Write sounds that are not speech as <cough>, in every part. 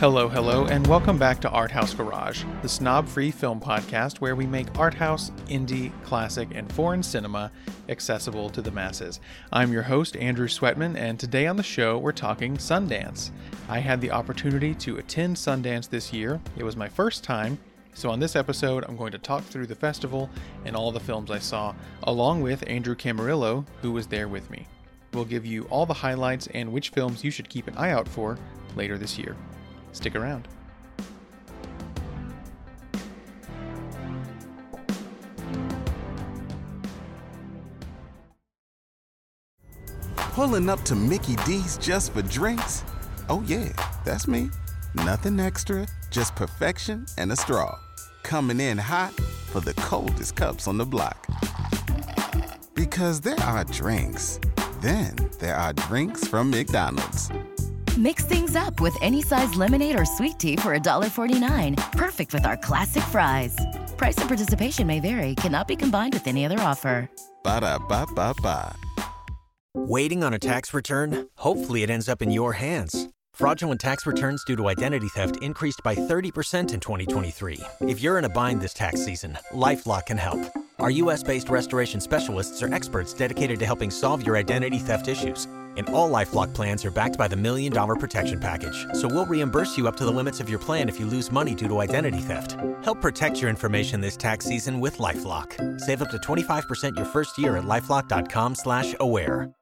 Hello, hello, and welcome back to Arthouse Garage, the snob free film podcast where we make art house, indie, classic, and foreign cinema accessible to the masses. I'm your host, Andrew Sweatman, and today on the show we're talking Sundance. I had the opportunity to attend Sundance this year, it was my first time. So, on this episode, I'm going to talk through the festival and all the films I saw, along with Andrew Camarillo, who was there with me. We'll give you all the highlights and which films you should keep an eye out for later this year. Stick around. Pulling up to Mickey D's just for drinks? Oh, yeah, that's me. Nothing extra, just perfection and a straw. Coming in hot for the coldest cups on the block. Because there are drinks, then there are drinks from McDonald's. Mix things up with any size lemonade or sweet tea for $1.49. Perfect with our classic fries. Price and participation may vary, cannot be combined with any other offer. Ba da ba ba ba. Waiting on a tax return? Hopefully, it ends up in your hands. Fraudulent tax returns due to identity theft increased by 30% in 2023. If you're in a bind this tax season, LifeLock can help. Our US based restoration specialists are experts dedicated to helping solve your identity theft issues. And all LifeLock plans are backed by the Million Dollar Protection Package. So we'll reimburse you up to the limits of your plan if you lose money due to identity theft. Help protect your information this tax season with LifeLock. Save up to 25% your first year at LifeLock.com slash aware.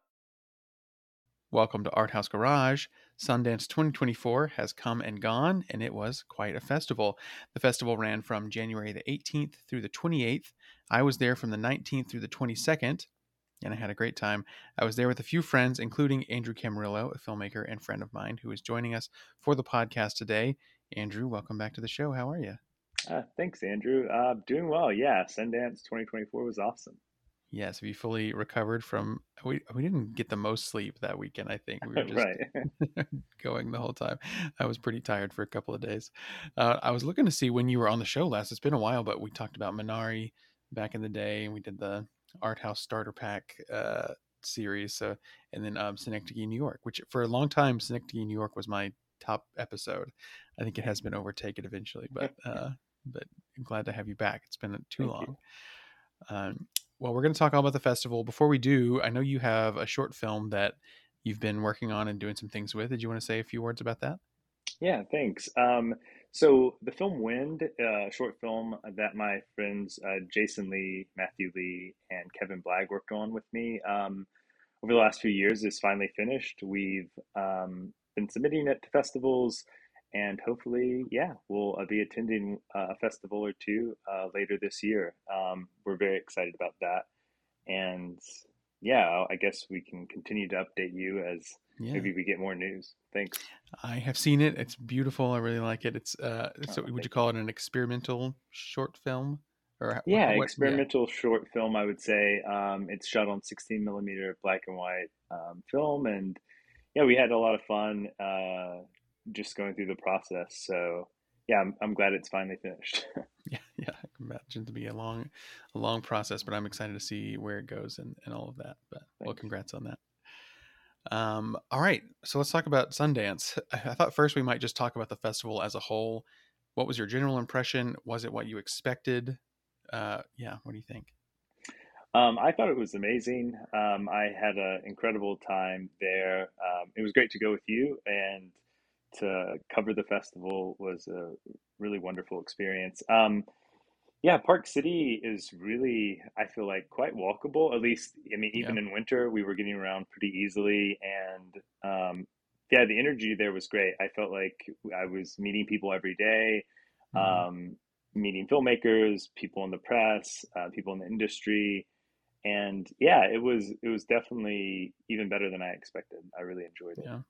Welcome to Arthouse Garage. Sundance 2024 has come and gone, and it was quite a festival. The festival ran from January the 18th through the 28th. I was there from the 19th through the 22nd, and I had a great time. I was there with a few friends, including Andrew Camarillo, a filmmaker and friend of mine who is joining us for the podcast today. Andrew, welcome back to the show. How are you? Uh, thanks, Andrew. Uh, doing well. Yeah, Sundance 2024 was awesome. Yes, we fully recovered from. We we didn't get the most sleep that weekend. I think <laughs> we were just <laughs> <laughs> going the whole time. I was pretty tired for a couple of days. Uh, I was looking to see when you were on the show last. It's been a while, but we talked about Minari back in the day, and we did the art house starter pack uh, series. So, and then um, Synecdoche, New York, which for a long time, Synecdoche, New York was my top episode. I think it has been overtaken eventually, but <laughs> uh, but I'm glad to have you back. It's been too Thank long. Um, well, we're going to talk all about the festival. Before we do, I know you have a short film that you've been working on and doing some things with. Did you want to say a few words about that? Yeah, thanks. Um, so the film Wind, a uh, short film that my friends uh, Jason Lee, Matthew Lee, and Kevin Blagg worked on with me um, over the last few years is finally finished. We've um, been submitting it to festivals, and hopefully, yeah, we'll uh, be attending uh, a festival or two uh, later this year. Um, we're very excited about that, and yeah, I guess we can continue to update you as Yeah. maybe we get more news. Thanks. I have seen it. It's beautiful. I really like it. It's uh, so Oh, would you call it an experimental short film? Or Yeah, what- experimental short film, I would say. Um, it's shot on 16 millimeter black and white um, film, and yeah, we had a lot of fun uh, just going through the process. So yeah, I'm, I'm glad it's finally finished. <laughs> Yeah, <laughs> yeah, I can imagine to be a long, a long process, but I'm excited to see where it goes and, and all of that. But well, congrats on that. Um, all right, so let's talk about Sundance. <laughs> I I thought first we might just talk about the festival as a whole. What was your general impression? Was it what you expected? Uh, yeah, what do you think? Um, I thought it was amazing. Um, I had an incredible time there. Um, it was great to go with you, and to cover the festival was a really wonderful experience. Yeah, Park City is really, I feel like, quite walkable. At least, I mean, even Yeah. in winter, we were getting around pretty easily, and um, yeah, the energy there was great. I felt like I was meeting people every day Mhm. um, meeting filmmakers, people in the press, uh, people in the industry, and yeah, it was it was definitely even better than I expected. I really enjoyed it. Yeah.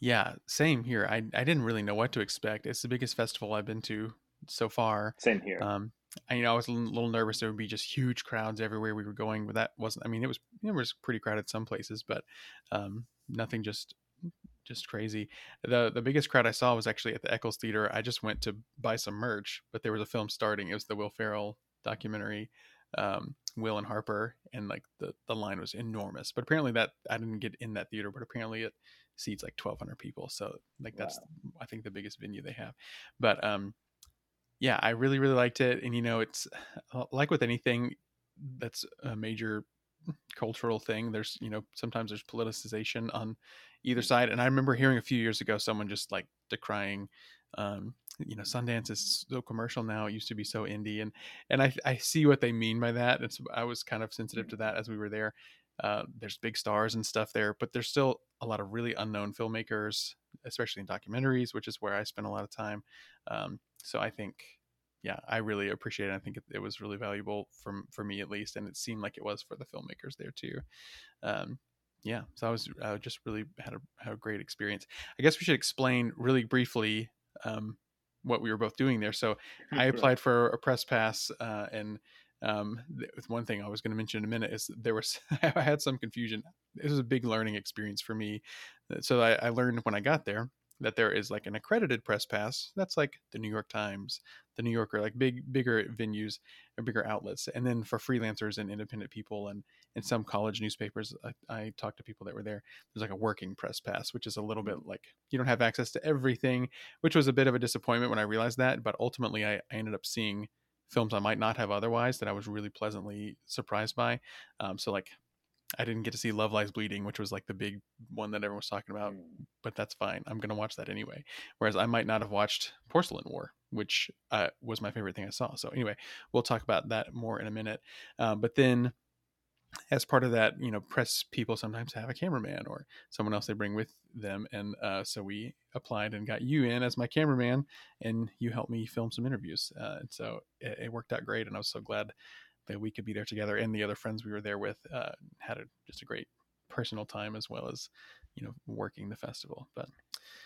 Yeah, same here. I I didn't really know what to expect. It's the biggest festival I've been to so far. Same here. Um, I, you know, I was a little nervous there would be just huge crowds everywhere we were going, but that wasn't. I mean, it was it was pretty crowded some places, but um, nothing just just crazy. the The biggest crowd I saw was actually at the Eccles Theater. I just went to buy some merch, but there was a film starting. It was the Will Ferrell documentary, um, Will and Harper, and like the the line was enormous. But apparently that I didn't get in that theater, but apparently it seats like 1200 people so like that's wow. i think the biggest venue they have but um yeah i really really liked it and you know it's uh, like with anything that's a major cultural thing there's you know sometimes there's politicization on either mm. side and i remember hearing a few years ago someone just like decrying um you know sundance is so commercial now it used to be so indie and and i i see what they mean by that it's i was kind of sensitive to that as we were there uh, there's big stars and stuff there but there's still a lot of really unknown filmmakers especially in documentaries which is where i spend a lot of time um, so i think yeah i really appreciate it i think it, it, was really valuable from for me at least and it seemed like it was for the filmmakers there too um, yeah so i was I just really had a, had a great experience i guess we should explain really briefly um, what we were both doing there. So I applied for a press pass, uh, and um, one thing I was going to mention in a minute is there was <laughs> I had some confusion. It was a big learning experience for me. Uh, so I, I learned when I got there that there is like an accredited press pass. That's like the New York Times, the New Yorker, like big, bigger venues or bigger outlets. And then for freelancers and independent people and in some college newspapers, I, I talked to people that were there. There's like a working press pass, which is a little bit like you don't have access to everything, which was a bit of a disappointment when I realized that. But ultimately, I, I ended up seeing films I might not have otherwise that I was really pleasantly surprised by. Um, so like I didn't get to see Love Lies Bleeding, which was like the big one that everyone was talking about, mm. but that's fine. I'm going to watch that anyway. Whereas I might not have watched Porcelain War, which uh, was my favorite thing I saw. So anyway, we'll talk about that more in a minute. Um, but then as part of that, you know, press people sometimes have a cameraman or someone else they bring with them. And uh, so we applied and got you in as my cameraman and you helped me film some interviews. Uh, and so it, it worked out great. And I was so glad that we could be there together and the other friends we were there with uh, had a, just a great personal time as well as you know working the festival but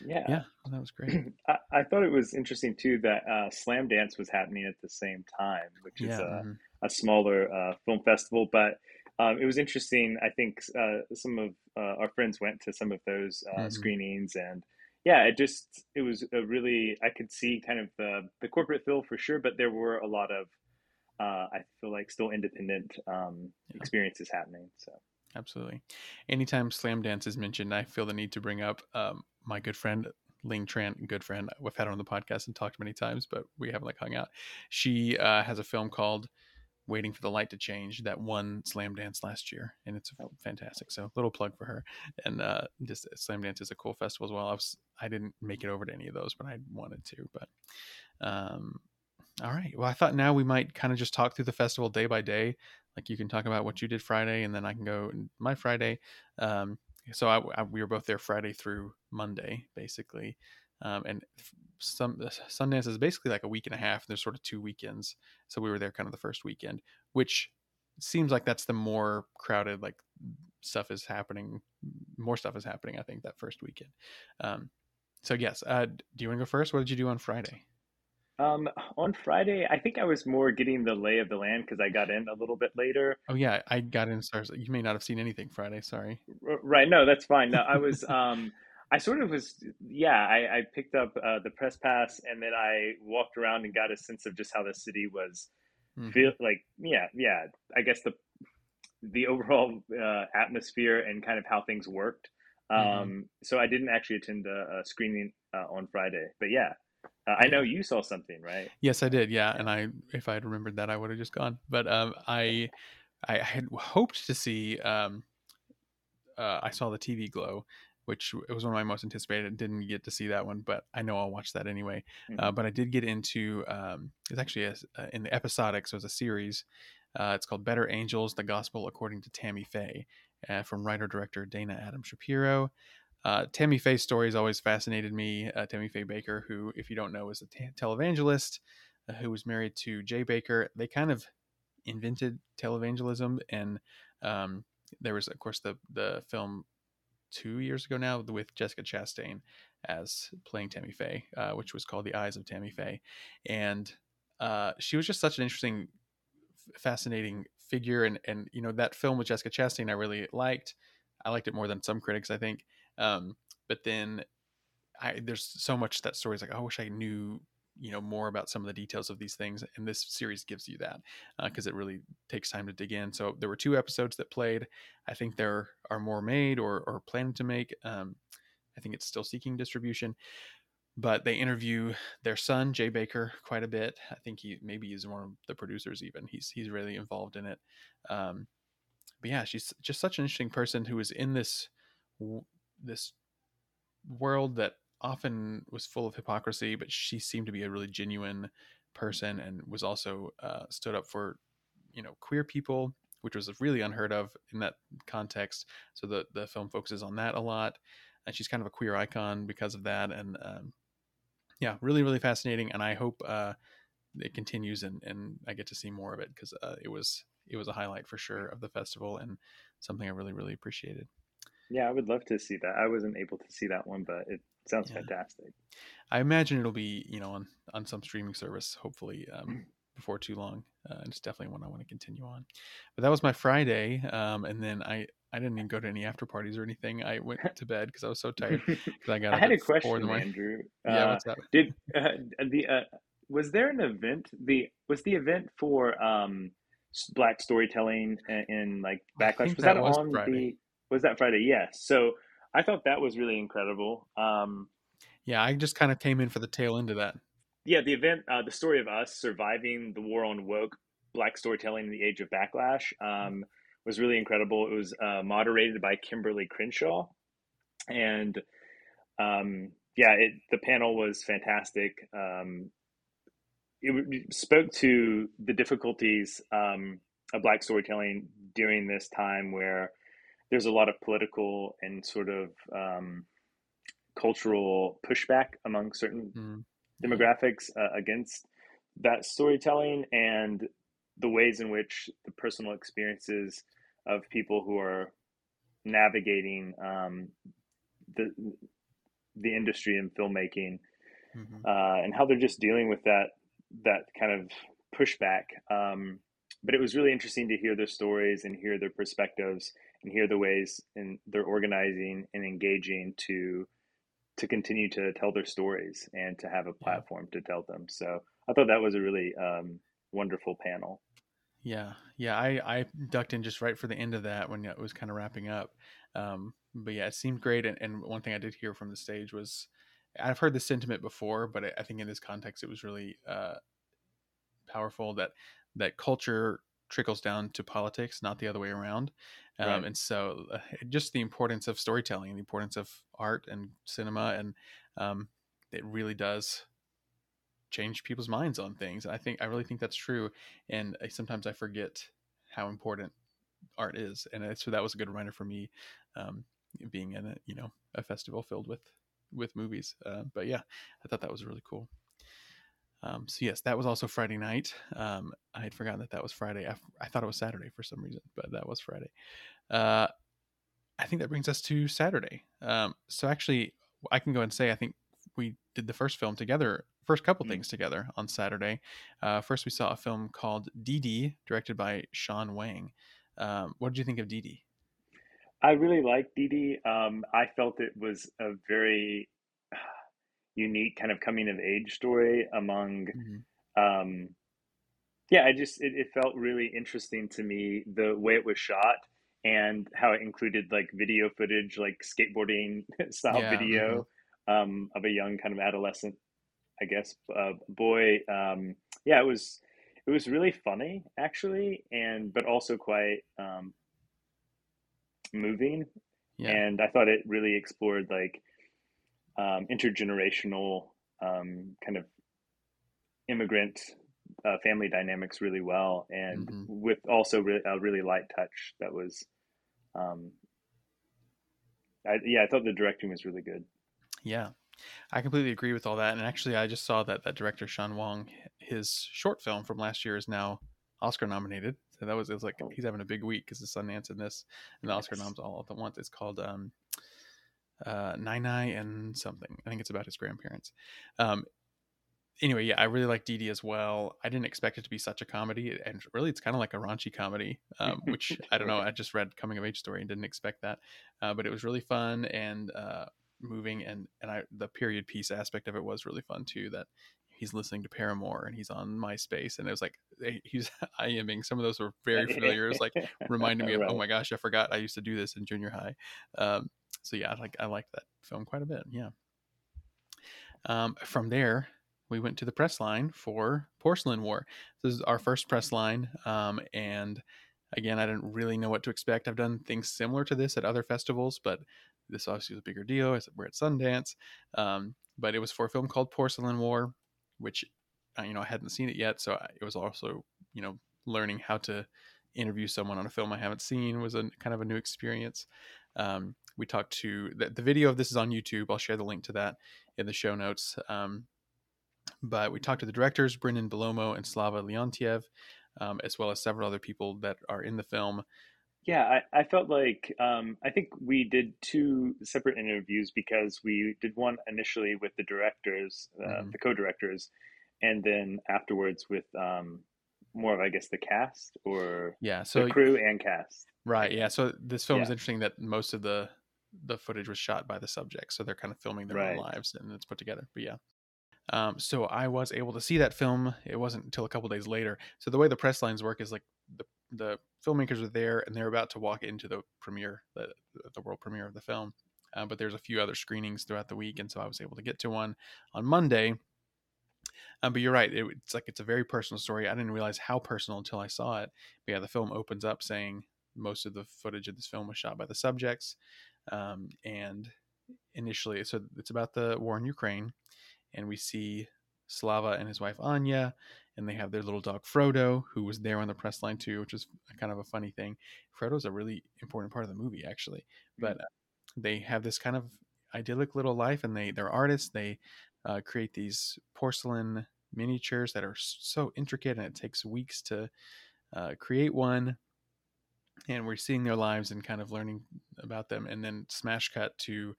yeah yeah that was great <clears throat> I, I, thought it was interesting too that uh, Slamdance was happening at the same time which is yeah, a, mm-hmm. a smaller uh, film festival but um, it was interesting i think uh, some of uh, our friends went to some of those uh, mm-hmm. screenings and yeah it just it was a really i could see kind of the the corporate feel for sure but there were a lot of uh, I feel like still independent um, yeah. experiences happening. So absolutely, anytime Slamdance is mentioned, I feel the need to bring up um, my good friend Ling Tran, good friend. We've had her on the podcast and talked many times, but we haven't like hung out. She uh, has a film called Waiting for the Light to Change that won Slamdance last year, and it's oh. fantastic. So little plug for her. And uh, just Slamdance is a cool festival as well. I was I didn't make it over to any of those, but I wanted to. But um, all right. Well, I thought now we might kind of just talk through the festival day by day. Like you can talk about what you did Friday, and then I can go my Friday. Um, so I, I, we were both there Friday through Monday, basically. Um, and some Sundance is basically like a week and a half. And There's sort of two weekends, so we were there kind of the first weekend, which seems like that's the more crowded. Like stuff is happening, more stuff is happening. I think that first weekend. Um, so yes, uh, do you want to go first? What did you do on Friday? Um, on Friday, I think I was more getting the lay of the land because I got in a little bit later. Oh yeah, I got in. Sorry, you may not have seen anything Friday. Sorry. Right. No, that's fine. No, I was. um, I sort of was. Yeah, I, I picked up uh, the press pass and then I walked around and got a sense of just how the city was. Mm-hmm. Feel like yeah, yeah. I guess the the overall uh, atmosphere and kind of how things worked. Mm-hmm. Um, mm-hmm. So I didn't actually attend a, a screening uh, on Friday, but yeah, uh, I know you saw something, right? Yes, I did. Yeah, and I, if I had remembered that, I would have just gone. But um, I, I had hoped to see. Um, uh, I saw the TV Glow, which it was one of my most anticipated. Didn't get to see that one, but I know I'll watch that anyway. Uh, mm-hmm. Uh, but I did get into. Um, it's actually a, uh, in the episodic, so it's a series. Uh, it's called Better Angels: The Gospel According to Tammy Faye, uh, from writer director Dana Adam Shapiro. Uh, Tammy Faye's story has always fascinated me. Uh, Tammy Faye Bakker, who, if you don't know, is a t- televangelist uh, who was married to Jay Bakker. They kind of invented televangelism, and um, there was, of course, the the film two years ago now with Jessica Chastain as playing Tammy Faye, uh, which was called The Eyes of Tammy Faye, and uh, she was just such an interesting, fascinating figure, and and you know that film with Jessica Chastain I really liked. I liked it more than some critics, I think. Um, but then I, there's so much that story's like, oh, I wish I knew, you know, more about some of the details of these things. And this series gives you that because uh, it really takes time to dig in. So there were two episodes that played. I think there are more made or, or planning to make. Um, I think it's still seeking distribution. But they interview their son Jay Bakker quite a bit. I think he maybe he's one of the producers. Even he's he's really involved in it. Um, but yeah, she's just such an interesting person who is in this this world that often was full of hypocrisy, but she seemed to be a really genuine person and was also uh, stood up for you know queer people which was really unheard of in that context. So the the film focuses on that a lot and she's kind of a queer icon because of that and um, yeah really really fascinating and i hope uh, it continues and and i get to see more of it because uh, it was it was a highlight for sure of the festival and something i really really appreciated. Yeah i would love to see that. I wasn't able to see that one but it sounds yeah. fantastic i imagine it'll be you know on on some streaming service hopefully um, <clears throat> before too long. Uh, it's definitely one I want to continue on. But that was my Friday, um, and then I I didn't even go to any after parties or anything. I went <laughs> to bed because I was so tired. <laughs> Because I got. I had a question, for Andrew. Uh, yeah, what's up? Did uh, the uh, was there an event? The was the event for um, Black storytelling in, in like backlash? Was that, was on Friday. the? Was that Friday? Yes. So I thought that was really incredible. Um, yeah, I just kind of came in for the tail end of that yeah, the event, uh, the story of us surviving the war on woke black storytelling in the age of backlash um, was really incredible. It was uh, moderated by Kimberlé Crenshaw, and um, yeah, it, the panel was fantastic. Um, it spoke to the difficulties um, of black storytelling during this time where there's a lot of political and sort of um, cultural pushback among certain mm demographics uh, against that storytelling and the ways in which the personal experiences of people who are navigating um, the the industry and filmmaking mm-hmm. uh, and how they're just dealing with that that kind of pushback. Um, but it was really interesting to hear their stories and hear their perspectives and hear the ways and they're organizing and engaging to to continue to tell their stories and to have a platform yeah. to tell them. So I thought that was a really um, wonderful panel. Yeah, yeah, I I ducked in just right for the end of that when it was kind of wrapping up. Um, but yeah, it seemed great. And, and one thing I did hear from the stage was I've heard the sentiment before, but I think in this context it was really uh, powerful that that culture trickles down to politics, not the other way around. Um, right. And so, uh, <laughs> just the importance of storytelling, the importance of art and cinema, and um, it really does change people's minds on things. I think I really think that's true, and I, sometimes I forget how important art is, and so that was a good reminder for me, um, being in a you know a festival filled with with movies. Uh, but yeah, I thought that was really cool. Um, so yes, that was also Friday night. Um, I had forgotten that that was Friday. I, I, thought it was Saturday for some reason, but that was Friday. Uh, I think that brings us to Saturday. Um, so actually, I can go and say I think we did the first film together, first couple mm-hmm. things together on Saturday. Uh, first, we saw a film called Didi, directed by Sean Wang. Um, what did you think of Didi? I really liked Didi. Um, I felt it was a very unique kind of coming of age story among mm-hmm. um, yeah i just it, it, felt really interesting to me the way it was shot and how it included like video footage like skateboarding <laughs> style yeah, video mm-hmm. um, of a young kind of adolescent i guess uh, boy um, yeah it was it was really funny actually and but also quite um, moving yeah. and i thought it really explored like um, intergenerational um, kind of immigrant uh, family dynamics really well, and mm-hmm. with also re- a really light touch that was, um, I, yeah, I thought the directing was really good. Yeah, I completely agree with all that. And actually, I just saw that that director Sean Wang, his short film from last year is now Oscar nominated. So that was it was like oh. he's having a big week because the Sundance and this and the Oscar noms all at once. It's called um, uh, Nai Nai and something. I think it's about his grandparents. Um, anyway, yeah, I really like Didi as well. I didn't expect it to be such a comedy, and really, it's kind of like a raunchy comedy, um, which <laughs> I don't know. I just read coming of age story and didn't expect that, uh, but it was really fun and uh, moving, and and I the period piece aspect of it was really fun too. That he's listening to Paramore and he's on MySpace, and it was like he's <laughs> IMing. Some of those were very familiar. It was like reminding me of, oh right. oh my gosh, I forgot I used to do this in junior high. Um, so yeah, I like I liked that film quite a bit. Yeah. Um, from there, we went to the press line for Porcelain War. This is our first press line, um, and again, I didn't really know what to expect. I've done things similar to this at other festivals, but this obviously was a bigger deal. We're at Sundance, um, but it was for a film called Porcelain War, which uh, you know I hadn't seen it yet, so it was also you know learning how to interview someone on a film I haven't seen was a kind of a new experience. Um, we talked to the, the, video of this is on YouTube. I'll share the link to that in the show notes. Um, but we talked to the directors, Brendan Bellomo and Slava Leontiev, um, as well as several other people that are in the film. Yeah, I, I felt like um, I think we did two separate interviews because we did one initially with the directors, uh, mm-hmm. the co-directors, and then afterwards with um, more of I guess the cast or yeah, so the crew and cast. Right. Yeah. So this film yeah. is interesting that most of the the footage was shot by the subjects, so they're kind of filming their right. own lives and it's put together. But yeah. Um, so I was able to see that film. It wasn't until a couple days later. So the way the press lines work is like the the filmmakers are there and they're about to walk into the premiere, the the world premiere of the film. Uh, but there's a few other screenings throughout the week, and so I was able to get to one on Monday. Um, but you're right; it, it's like it's a very personal story. I didn't realize how personal until I saw it. But yeah, the film opens up saying most of the footage of this film was shot by the subjects, um, and initially, so it's about the war in Ukraine, and we see Slava and his wife Anya, and they have their little dog Frodo, who was there on the press line too, which is kind of a funny thing. Frodo's a really important part of the movie, actually. But mm. uh, they have this kind of idyllic little life, and they they're artists. They uh, create these porcelain miniatures that are so intricate, and it takes weeks to uh, create one. And we're seeing their lives and kind of learning about them, and then smash cut to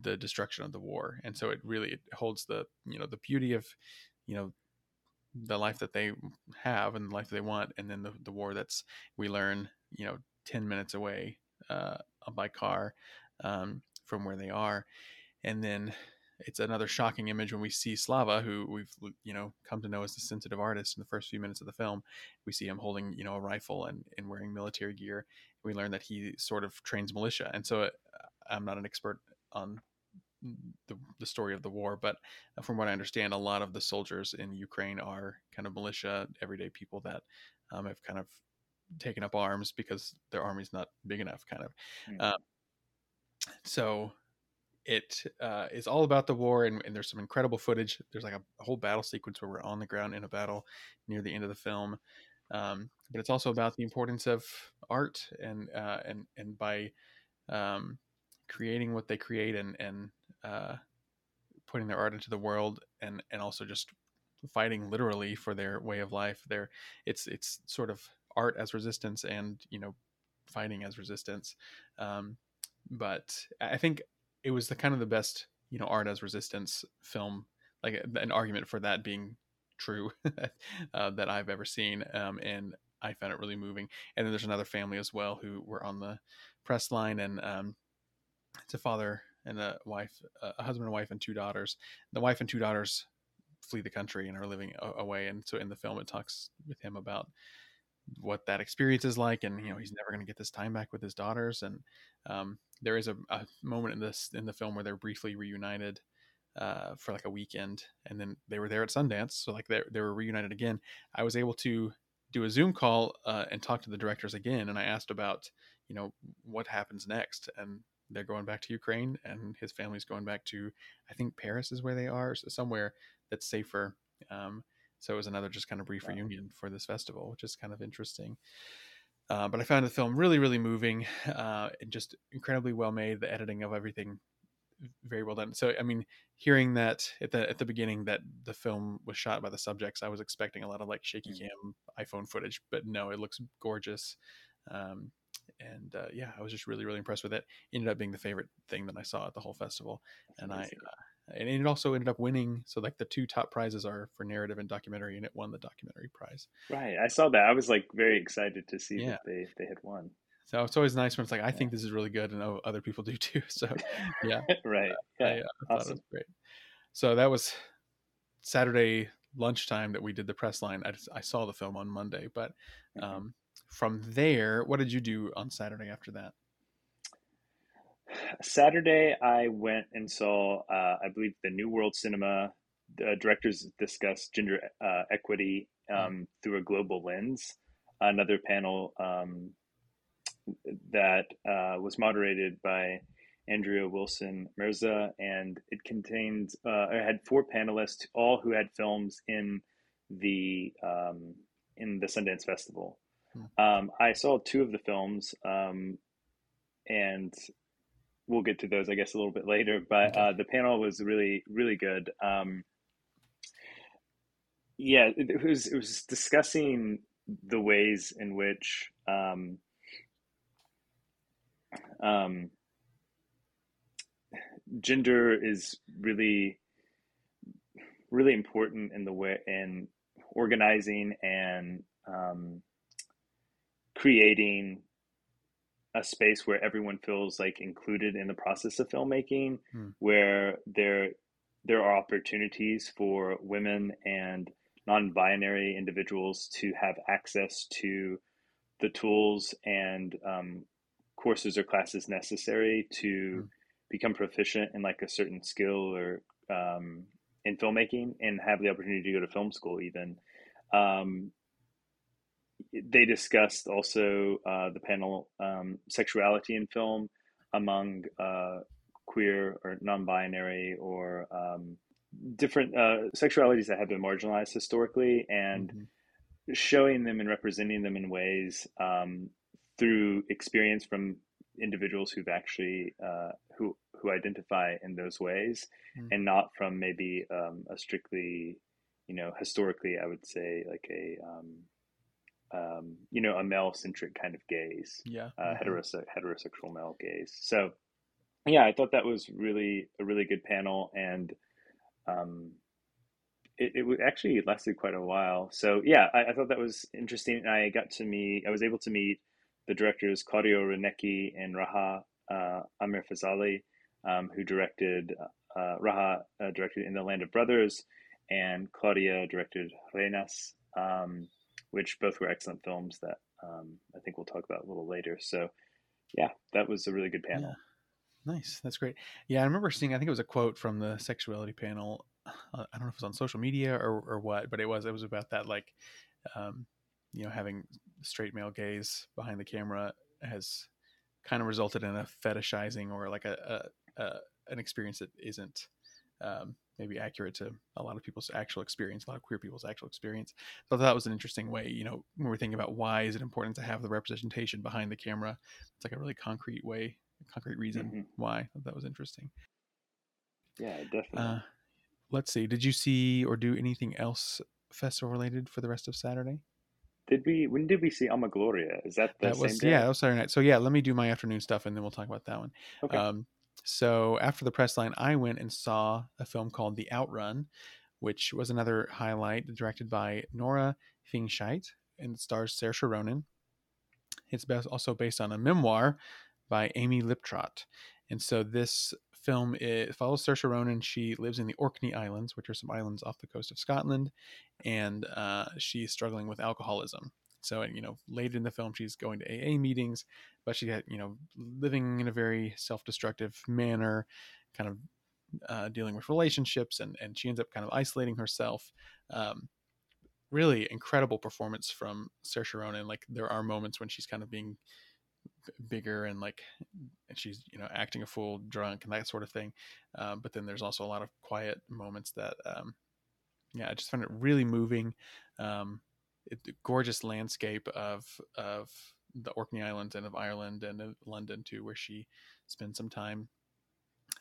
the destruction of the war and so it really it holds the you know the beauty of you know the life that they have and the life they want and then the, the war that's we learn you know 10 minutes away uh, by car um, from where they are and then it's another shocking image when we see Slava, who we've you know come to know as the sensitive artist in the first few minutes of the film. We see him holding you know a rifle and, and wearing military gear. We learn that he sort of trains militia, and so uh, I'm not an expert on the, the story of the war, but uh, from what I understand, a lot of the soldiers in Ukraine are kind of militia, everyday people that um, have kind of taken up arms because their army's not big enough, kind of. Mm-hmm. Uh, so it uh, is all about the war, and, and, there's some incredible footage. There's like a, whole battle sequence where we're on the ground in a battle near the end of the film. Um, but it's also about the importance of art and uh, and and by um, creating what they create and and uh, putting their art into the world and and also just fighting literally for their way of life there it's it's sort of art as resistance and you know fighting as resistance um, but i think it was the kind of the best you know art as resistance film like an argument for that being true <laughs> uh, that i've ever seen um, and i found it really moving and then there's another family as well who were on the press line and um, it's a father and a wife, a husband and wife, and two daughters. The wife and two daughters flee the country and are living away. And so in the film, it talks with him about what that experience is like, and you know he's never going to get this time back with his daughters. And um, there is a, a, moment in this in the film where they're briefly reunited uh, for like a weekend, and then they were there at Sundance, so like they they were reunited again. I was able to do a Zoom call uh, and talk to the directors again, and I asked about you know what happens next, and they're going back to Ukraine, and his family's going back to, I think Paris is where they are, so somewhere that's safer. Um, so it was another just kind of brief wow. reunion for this festival, which is kind of interesting. Uh, but I found the film really, really moving, uh, and just incredibly well made. The editing of everything very well done. So I mean, hearing that at the at the beginning that the film was shot by the subjects, I was expecting a lot of like shaky mm. cam iPhone footage, but no, it looks gorgeous. Um, and uh, yeah, I was just really really impressed with it. Ended up being the favorite thing that I saw at the whole festival, and I uh, and it also ended up winning. So like the two top prizes are for narrative and documentary, and it won the documentary prize. Right, I saw that. I was like very excited to see yeah. that they they had won. So it's always nice when it's like I yeah. think this is really good, and oh, other people do too. <laughs> So yeah, <laughs> right, yeah, I, uh, awesome. great. So that was Saturday lunchtime that we did the press line. I, just, I saw the film on Monday, but mm-hmm. um, from there, what did you do on Saturday after that? Saturday, I went and saw, uh, I believe, the New World Cinema. The directors discuss gender uh, equity um, through a global lens. Another panel um, that uh, was moderated by Andrea Wilson Mirza, and it contained, uh, it had four panelists, all who had films in the um, in the Sundance Festival. Hmm. Um, I saw two of the films, um, and we'll get to those, I guess, a little bit later. But uh, the panel was really, really good. Um, yeah, it, it, was it was discussing the ways in which um, um, gender is really, really important in the way in organizing and um, creating a space where everyone feels like included in the process of filmmaking, hmm. where there there are opportunities for women and non-binary individuals to have access to the tools and um, courses or classes necessary to hmm. become proficient in like a certain skill or um, in filmmaking and have the opportunity to go to film school even um, they discussed also uh, the panel um, sexuality in film among uh, queer or non-binary or um, different uh, sexualities that have been marginalized historically and mm-hmm. showing them and representing them in ways um, through experience from individuals who've actually uh, who who identify in those ways mm-hmm. and not from maybe um, a strictly you know historically i would say like a um, you know, a male centric kind of gaze. Yeah. Uh, mm-hmm. heterose- heterosexual male gaze. So, yeah, I thought that was really a really good panel, and um, it, it actually lasted quite a while. So, yeah, I, I thought that was interesting. And I got to meet, I was able to meet the directors Klaudia Reynicke and Raha uh, Amirfazli, um, who directed uh, Raha uh, directed In the Land of Brothers, and Claudia directed Reinas. Um, which both were excellent films that um, I think we'll talk about a little later. So, yeah, that was a really good panel. Yeah. Nice, that's great. Yeah, I remember seeing. I think it was a quote from the sexuality panel. Uh, I don't know if it was on social media or, or what, but it was. It was about that, like, um, you know, having straight male gaze behind the camera has kind of resulted in a fetishizing or like a, a, a an experience that isn't um, maybe accurate to a lot of people's actual experience, a lot of queer people's actual experience. So that was an interesting way, you know, when we're thinking about why is it important to have the representation behind the camera, it's like a really concrete way, concrete reason mm-hmm. why. That was interesting. Yeah, definitely. Uh, let's see. Did you see or do anything else festival related for the rest of Saturday? Did we? When did we see Ama Gloria? Is that the that was, same day? Yeah, that was Saturday night. So yeah, let me do my afternoon stuff, and then we'll talk about that one. Okay. Um, so after the press line, I went and saw a film called The Outrun, which was another highlight, directed by Nora Fingscheidt and stars Saoirse Ronan. It's also based on a memoir by Amy Liptrot. And so this film it follows Saoirse Ronan. She lives in the Orkney Islands, which are some islands off the coast of Scotland, and uh, she's struggling with alcoholism. So, you know, later in the film, she's going to AA meetings, but she had, you know, living in a very self-destructive manner, kind of uh, dealing with relationships, and and she ends up kind of isolating herself. Um, really incredible performance from Saoirse Ronan. Like there are moments when she's kind of being bigger and like and she's you know acting a fool drunk and that sort of thing um, but then there's also a lot of quiet moments that um, yeah i just find it really moving um, gorgeous landscape of of the Orkney Islands and of Ireland and of London too, where she spent some time.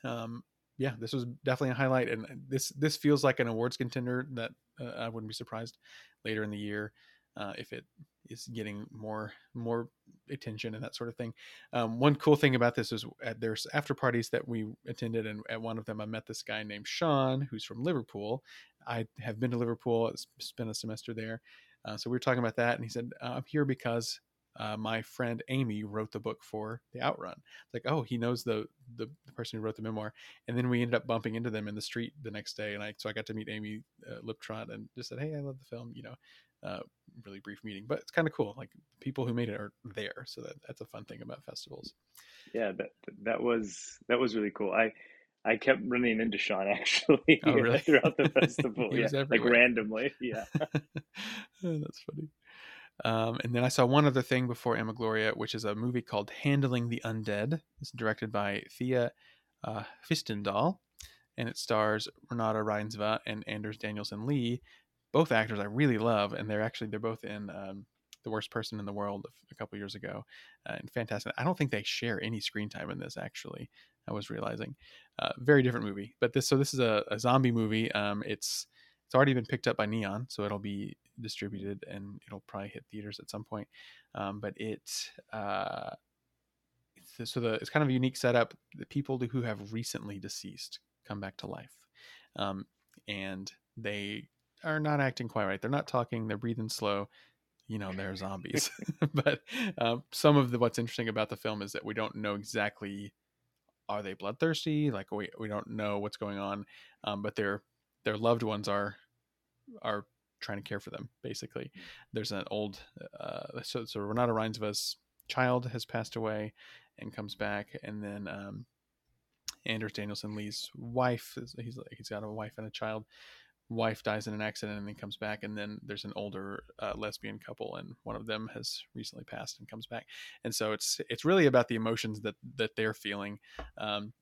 Um, yeah, this was definitely a highlight, and this this feels like an awards contender that uh, I wouldn't be surprised later in the year uh, if it is getting more more attention and that sort of thing. Um, one cool thing about this is at there's after parties that we attended, and at one of them I met this guy named Sean, who's from Liverpool. I have been to Liverpool, spent a semester there, uh, so we were talking about that, and he said, uh, "I'm here because uh, my friend Amy wrote the book for The Outrun." It's like, oh, he knows the, the, person who wrote the memoir, and then we ended up bumping into them in the street the next day, and I so I got to meet Amy uh, Liptrot and just said, "Hey, I love the film," you know. uh, really brief meeting. But it's kind of cool. Like people who made it are there, so that that's a fun thing about festivals. Yeah, that that was that was really cool. I I kept running into Sean <laughs> actually oh, really? <laughs> throughout the <laughs> festival. yeah, like randomly. Yeah, oh, that's funny. Um, and then I saw one other thing before Ama Gloria, which is a movie called Handling the Undead. It's directed by Thea uh, Hvistendahl, and it stars Renate Reinsve and Anders Danielsen Lie, both actors I really love, and they're actually they're both in um, the worst person in the world a couple years ago, uh, and fantastic. I don't think they share any screen time in this. Actually, I was realizing, uh, very different movie. But this so this is a, a zombie movie. Um, it's it's already been picked up by Neon, so it'll be distributed and it'll probably hit theaters at some point. Um, but it uh, so the it's kind of a unique setup. The people who have recently deceased come back to life, um, and they are not acting quite right. They're not talking. They're breathing slow. You know, they're <laughs> zombies. <laughs> but um, some of the what's interesting about the film is that we don't know exactly are they bloodthirsty. Like we we don't know what's going on, um, but their their loved ones are are trying to care for them. Basically, mm. there's an old uh, so so Renate Reinsve's child has passed away and comes back, and then um, Anders Danielsen Lie's wife he's he's got a wife and a child. Wife dies in an accident and then comes back, and then there's an older uh, lesbian couple, and one of them has recently passed and comes back, and so it's it's really about the emotions that that they're feeling. Um,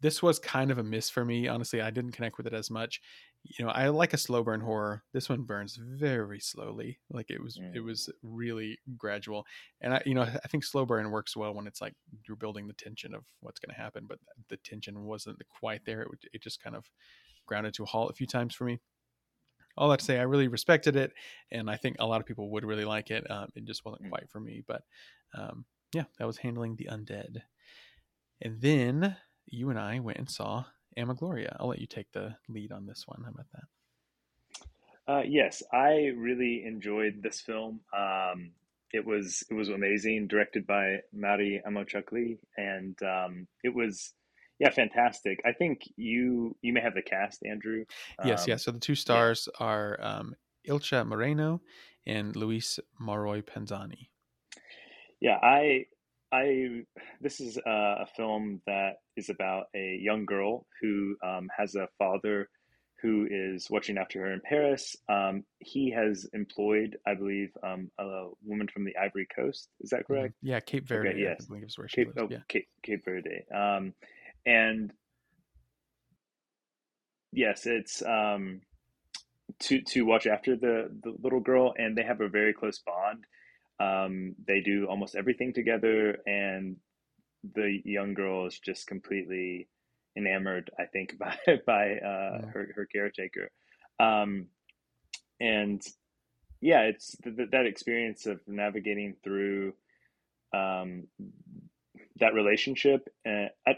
this was kind of a miss for me, honestly. I didn't connect with it as much. You know i like a slow burn horror. This one burns very slowly. Like it was it was really gradual. And i you know i think slow burn works well when it's like you're building the tension of what's going to happen but the tension wasn't quite there. It, it just kind of grounded to a halt a few times for me all that to say i really respected it and i think a lot of people would really like it um, it just wasn't mm. quite for me but um, yeah that was handling the undead and then you and i went and saw Ama Gloria. I'll let you take the lead on this one. How about that? Uh, yes, I really enjoyed this film. Um, it was it was amazing, directed by Marie Amachoukeli, and um, it was yeah fantastic. I think you you may have the cast, Andrew. Um, yes, yes. So the two stars yeah. are um, Ilça Moreno and Luis Maroy Penzani. Yeah, I I this is a film that is about a young girl who um, has a father who is watching after her in Paris. Um, he has employed, I believe, um, a woman from the Ivory Coast. Is that mm-hmm. correct? Yeah, Cape Verde. Okay, yes, Cape, oh, yeah. Cape, Cape Verde. Um, and yes, it's um, to to watch after the the little girl, and they have a very close bond. Um, they do almost everything together, and the young girl is just completely enamored. I think <laughs> by by uh, yeah. her her caretaker, um, and yeah, it's th- that experience of navigating through um, that relationship. And I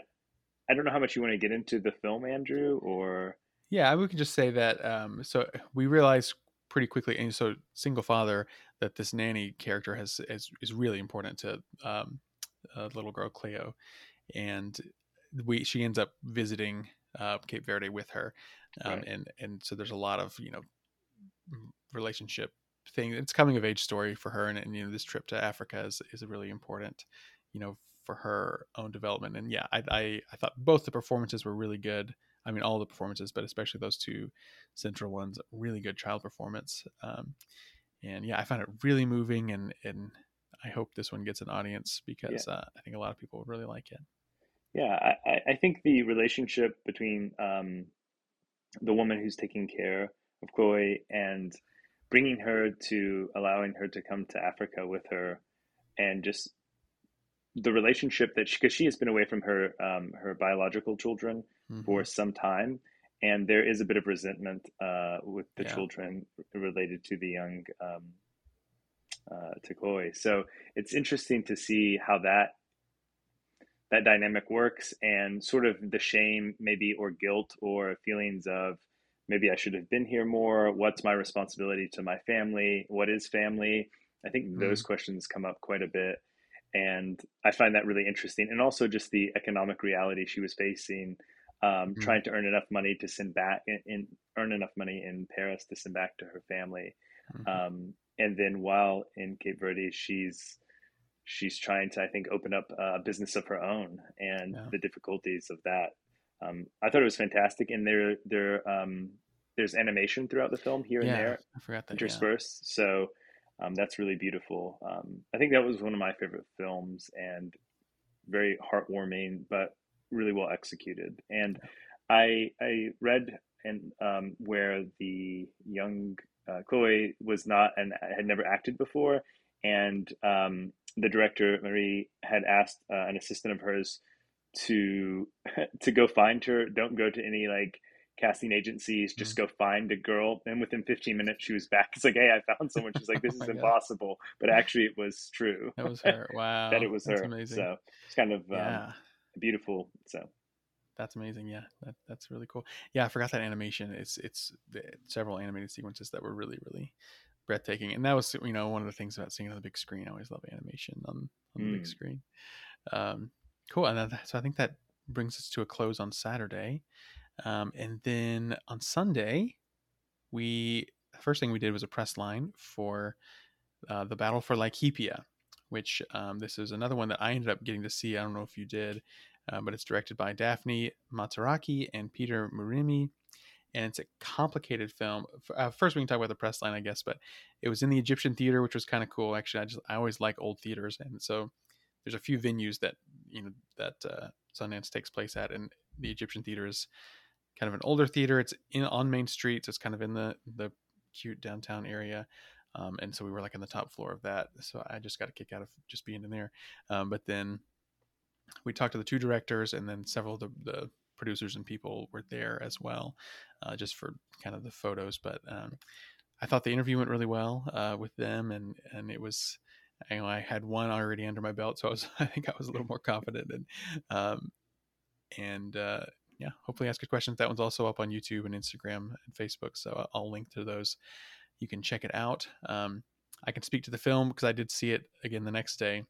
I don't know how much you want to get into the film, Andrew, or yeah, we can just say that. Um, so we realized pretty quickly, and so single father that this nanny character has is, is really important to um, little girl Cleo, and we she ends up visiting uh, Cape Verde with her, um, right. and and so there's a lot of you know relationship thing. It's coming of age story for her, and, and you know this trip to Africa is is really important, you know, for her own development. And yeah, I I, I thought both the performances were really good. I mean, all the performances, but especially those two central ones, really good child performance. Um, and yeah, I found it really moving, and and I hope this one gets an audience because yeah. uh, I think a lot of people would really like it. Yeah, I, I think the relationship between um, the woman who's taking care of Chloe and bringing her to allowing her to come to Africa with her, and just the relationship that because she, she, has been away from her um, her biological children mm-hmm. for some time, and there is a bit of resentment uh, with the yeah. children related to the young um, uh, Chloe. So it's interesting to see how that that dynamic works and sort of the shame maybe or guilt or feelings of maybe I should have been here more. What's my responsibility to my family? What is family? I think mm-hmm. those questions come up quite a bit. And I find that really interesting. And also just the economic reality she was facing um, mm-hmm. trying to earn enough money to send back in, earn enough money in Paris to send back to her family. Mm-hmm. Um, and then while in Cape Verde, she's she's trying to I think open up a business of her own and yeah. the difficulties of that. Um, I thought it was fantastic, and there there um, there's animation throughout the film here yeah, and there, I forgot that, interspersed. Yeah. So um, that's really beautiful. Um, I think that was one of my favorite films and very heartwarming, but really well executed. And I I read and um, where the young uh, Chloe was not and had never acted before, and um, the director Marie had asked uh, an assistant of hers to <laughs> to go find her. Don't go to any like casting agencies. Just mm-hmm. go find a girl. And within 15 minutes, she was back. <laughs> It's like, hey, I found someone. She's like, this <laughs> oh is impossible. God. But actually, it was true. That was her. <laughs> Wow. that it was That's her. Amazing. So it's kind of um, beautiful. So that's amazing. Yeah, that, that's really cool. Yeah, I forgot that animation. It's it's several animated sequences that were really really breathtaking, and that was you know one of the things about seeing on the big screen. I always love animation on on the mm. big screen. Um, cool, and that, so I think that brings us to a close on Saturday, um, and then on Sunday, we the first thing we did was a press line for uh, the Battle for Laikipia, which um, this is another one that I ended up getting to see. I don't know if you did. Uh, but it's directed by Daphne Matziaraki and Peter Murimi. And it's a complicated film. Uh, first, we can talk about the press line, I guess, but it was in the Egyptian theater, which was kind of cool. Actually, I just I always like old theaters, and so there's a few venues that you know that uh, Sundance takes place at, and the Egyptian theater is kind of an older theater. It's in on Main Street, so it's kind of in the the cute downtown area. Um, and so we were like on the top floor of that. So I just got a kick out of just being in there. Um, but then we talked to the two directors and then several of the, the producers and people were there as well, uh, just for kind of the photos. But um, I thought the interview went really well uh, with them, and and it was, you know, I had one already under my belt, so I was <laughs> I think I was a little more confident, and um, and uh, yeah, hopefully ask a question. That one's also up on YouTube and Instagram and Facebook, so I'll link to those. You can check it out. Um, I can speak to the film because I did see it again the next day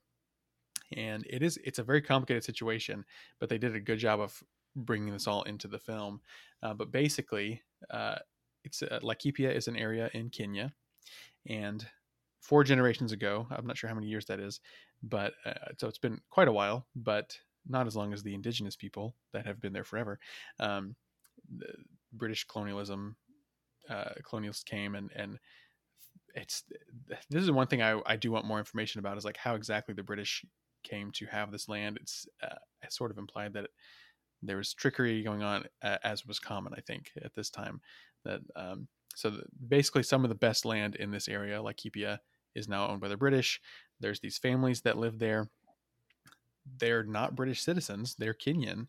and it is it's a very complicated situation but they did a good job of bringing this all into the film uh, but basically uh, it's uh, Laikipia is an area in Kenya and four generations ago I'm not sure how many years that is but uh, so it's been quite a while but not as long as the indigenous people that have been there forever um, British colonialism uh, colonialists came and and it's this is one thing I, I do want more information about is like how exactly the British came to have this land, it's uh, sort of implied that there was trickery going on, uh, as was common, I think, at this time. That um, so the, basically, some of the best land in this area, like Laikipia, is now owned by the British. There's these families that live there. They're not British citizens; they're Kenyan.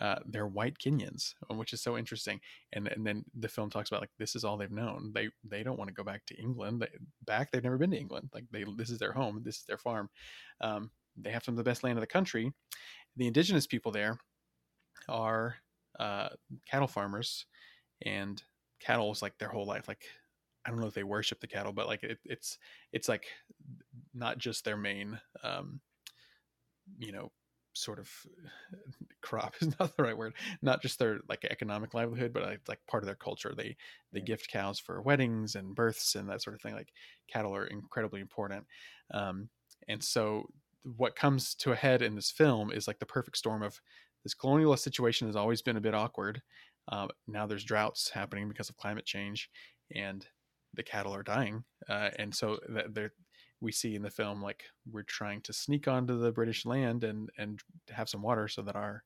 Uh, they're white Kenyans, which is so interesting. And and then the film talks about like this is all they've known. They they don't want to go back to England. They, back they've never been to England. Like they this is their home. This is their farm. Um, they have some of the best land in the country. The indigenous people there are uh, cattle farmers, and cattle is like their whole life. Like I don't know if they worship the cattle, but like it, it's it's like not just their main, um, you know, sort of <laughs> crop is not the right word. Not just their like economic livelihood, but like part of their culture. They they gift cows for weddings and births and that sort of thing. Like cattle are incredibly important. Um, and so what comes to a head in this film is like the perfect storm of this colonialist situation has always been a bit awkward. Uh, now there's droughts happening because of climate change, and the cattle are dying. Uh, and so there, we see in the film like we're trying to sneak onto the British land and and have some water so that our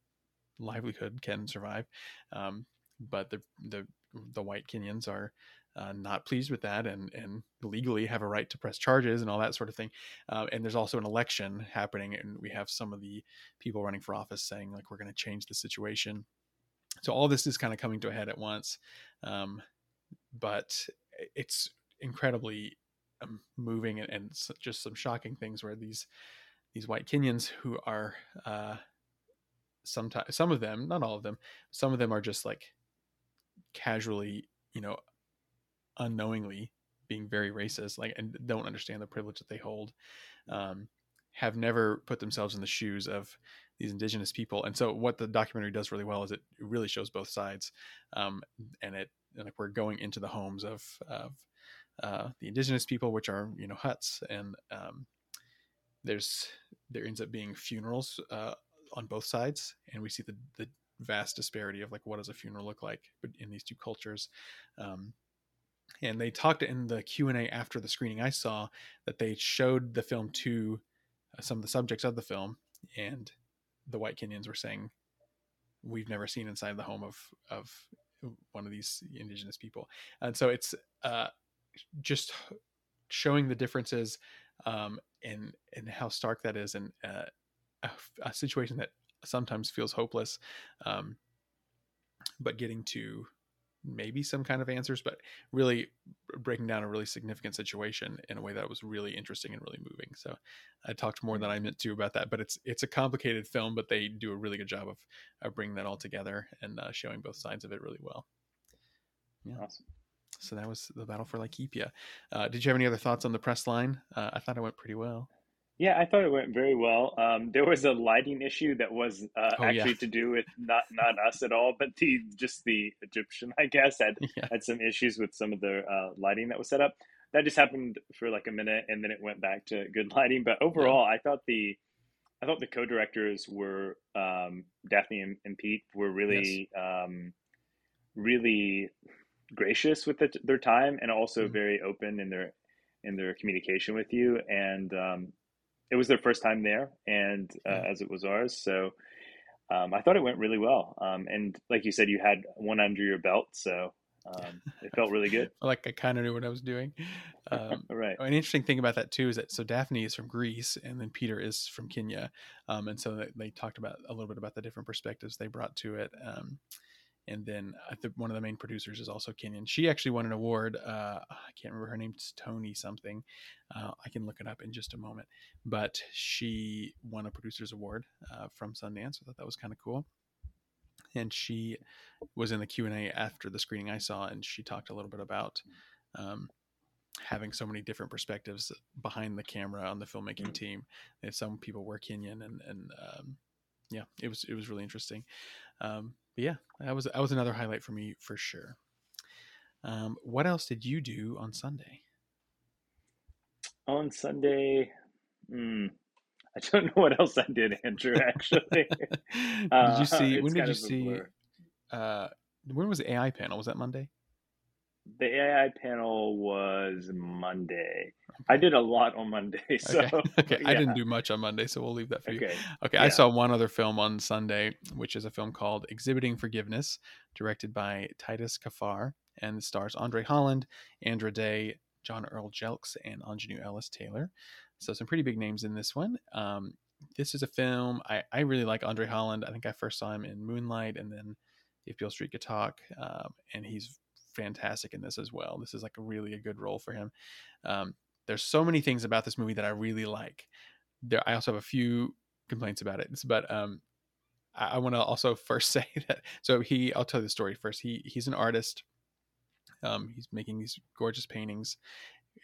livelihood can survive. Um, but the the the white Kenyans are uh, not pleased with that and and legally have a right to press charges and all that sort of thing. Uh, and there's also an election happening, and we have some of the people running for office saying like we're going to change the situation. So all this is kind of coming to a head at once, um, but it's incredibly moving and, and, just some shocking things where these these white Kenyans who are uh, sometimes some of them, not all of them, some of them are just like casually, you know, unknowingly being very racist, like and don't understand the privilege that they hold, um, have never put themselves in the shoes of these indigenous people. And so, what the documentary does really well is it really shows both sides, um, and it like we're going into the homes of of uh, the indigenous people, which are you know huts, and um, there's there ends up being funerals uh, on both sides, and we see the the vast disparity of like what does a funeral look like in these two cultures. Um, and they talked in the q&a after the screening i saw that they showed the film to uh, some of the subjects of the film and the white kenyans were saying we've never seen inside the home of of one of these indigenous people and so it's uh, just showing the differences um, and and how stark that is and uh, a, a, situation that sometimes feels hopeless um, but getting to maybe some kind of answers, but really breaking down a really significant situation in a way that was really interesting and really moving. So I talked more than I meant to about that, but it's it's a complicated film, but they do a really good job of, of bringing that all together and uh, showing both sides of it really well. Yeah. Awesome. So that was the battle for Laikipia. Uh, did you have any other thoughts on the press line? Uh, I thought it went pretty well. Yeah, I thought it went very well. Um, there was a lighting issue that was uh, oh, actually yeah. to do with not not us at all, but the just the Egyptian, I guess, had <laughs> yeah. had some issues with some of the uh, lighting that was set up. That just happened for like a minute, and then it went back to good lighting. But overall, yeah. I thought the I thought the co-directors were um, Daphne and, and, Pete were really yes. um, really gracious with the, their time, and also mm-hmm. very open in their in their communication with you. And um, it was their first time there, and uh, as it was ours, so um, I thought it went really well. Um, and like you said, you had one under your belt, so um, it felt really good. <laughs> like I kind of knew what I was doing. <laughs> Um, right. An interesting thing about that too is that so Daphne is from Greece, and then Peter is from Kenya, um, and so they, they, talked about a little bit about the different perspectives they brought to it. Um, and then one of the main producers is also Kenyan. She actually won an award. Uh, I can't remember her name. It's Tony something. Uh, I can look it up in just a moment. But she won a producer's award uh, from Sundance. I thought that was kind of cool. And she was in the Q and A after the screening I saw, and she talked a little bit about um, having so many different perspectives behind the camera on the filmmaking mm. team. And some people were Kenyan, and and um, yeah, it was it was really interesting. Um, but yeah, that was that was another highlight for me for sure. Um, what else did you do on Sunday? On Sunday, hmm, I don't know what else I did, Andrew. Actually, <laughs> did you uh, see? when did you see? Uh, when was the AI panel? Was that Monday? The AI panel was Monday. I did a lot on Monday, <laughs> so okay. <laughs> okay. Yeah. I didn't do much on Monday, so we'll leave that for you. Okay. Okay. Yeah. I saw one other film on Sunday, which is a film called Exhibiting Forgiveness, directed by Titus Kaphar, and stars Andre Holland, Andra Day, John Earl Jelks, and Aunjanue Ellis Taylor. So some pretty big names in this one. Um, this is a film I, I really like Andre Holland. I think I first saw him in Moonlight, and then If Beale Street Could Talk, um, and he's fantastic in this as well. This is like a really a good role for him. Um, there's so many things about this movie that I really like. There, I also have a few complaints about it, but um, I, I want to also <laughs> first say that. So he, I'll tell you the story first. He he's an artist. Um, he's making these gorgeous paintings.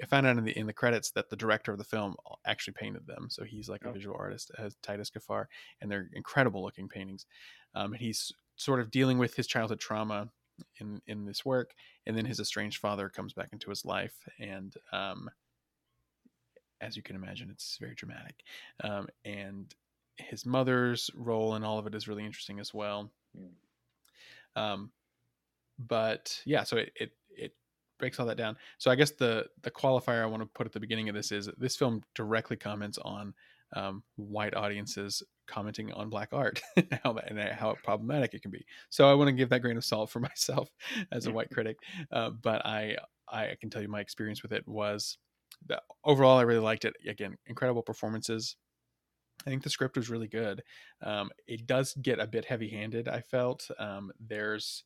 I found out in the in the credits that the director of the film actually painted them. So he's like oh. a visual artist, as Titus Kaphar, and they're incredible looking paintings. Um, and he's sort of dealing with his childhood trauma in in this work, and then his estranged father comes back into his life, and um, as you can imagine, it's very dramatic, um, and his mother's role in all of it is really interesting as well. Um, but yeah, so it, it it breaks all that down. So I guess the the qualifier I want to put at the beginning of this is this film directly comments on um, white audiences commenting on black art <laughs> and how and how problematic it can be. So I want to give that grain of salt for <laughs> myself as a white <laughs> critic, uh, but I I can tell you my experience with it was that overall I really liked it. Again, incredible performances. I think the script was really good. Um, it does get a bit heavy-handed. I felt um, there's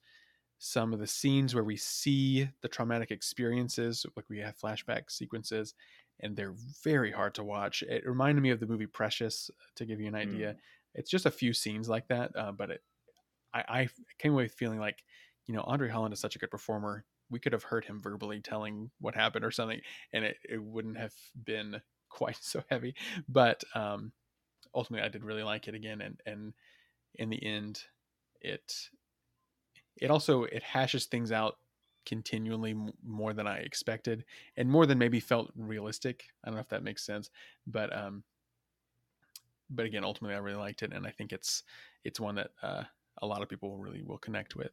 some of the scenes where we see the traumatic experiences, like we have flashback sequences, and they're very hard to watch. It reminded me of the movie Precious to give you an idea. Mm. It's just a few scenes like that, uh, but it, I, I came away feeling like, you know, Andre Holland is such a good performer. We could have heard him verbally telling what happened or something, and it, it wouldn't have been <laughs> quite so heavy. But um, ultimately, I did really like it again, and and in the end, it it also it hashes things out continually more than I expected and more than maybe felt realistic. I don't know if that makes sense, but um, but again, ultimately, I really liked it, and I think it's it's one that uh, a lot of people really will connect with.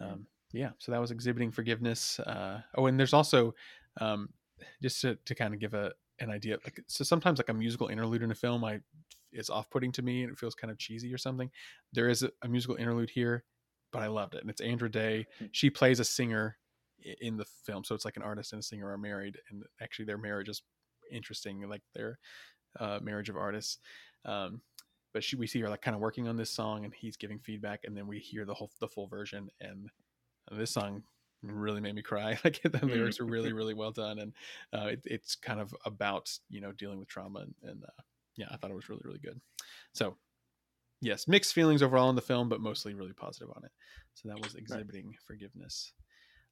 Um, yeah, so that was exhibiting forgiveness. Uh, oh, and there's also um, just to, to kind of give a an idea. Like, so sometimes like a musical interlude in a film, I is off putting to me, and it feels kind of cheesy or something. There is a, a musical interlude here, but I loved it, and it's Andra Day. Hmm. She plays a singer in the film, so it's like an artist and a singer are married, and actually their marriage is interesting, like their uh, marriage of artists. Um, but she, we see her like kind of working on this song, and he's giving feedback, and then we hear the whole the full version, and this song really made me cry. <laughs> Like the mm. lyrics are really, really well done, and uh, it, it's kind of about you know dealing with trauma, and, and uh, yeah, I thought it was really, really good. So yes, mixed feelings overall in the film, but mostly really positive on it. So that was exhibiting right. forgiveness.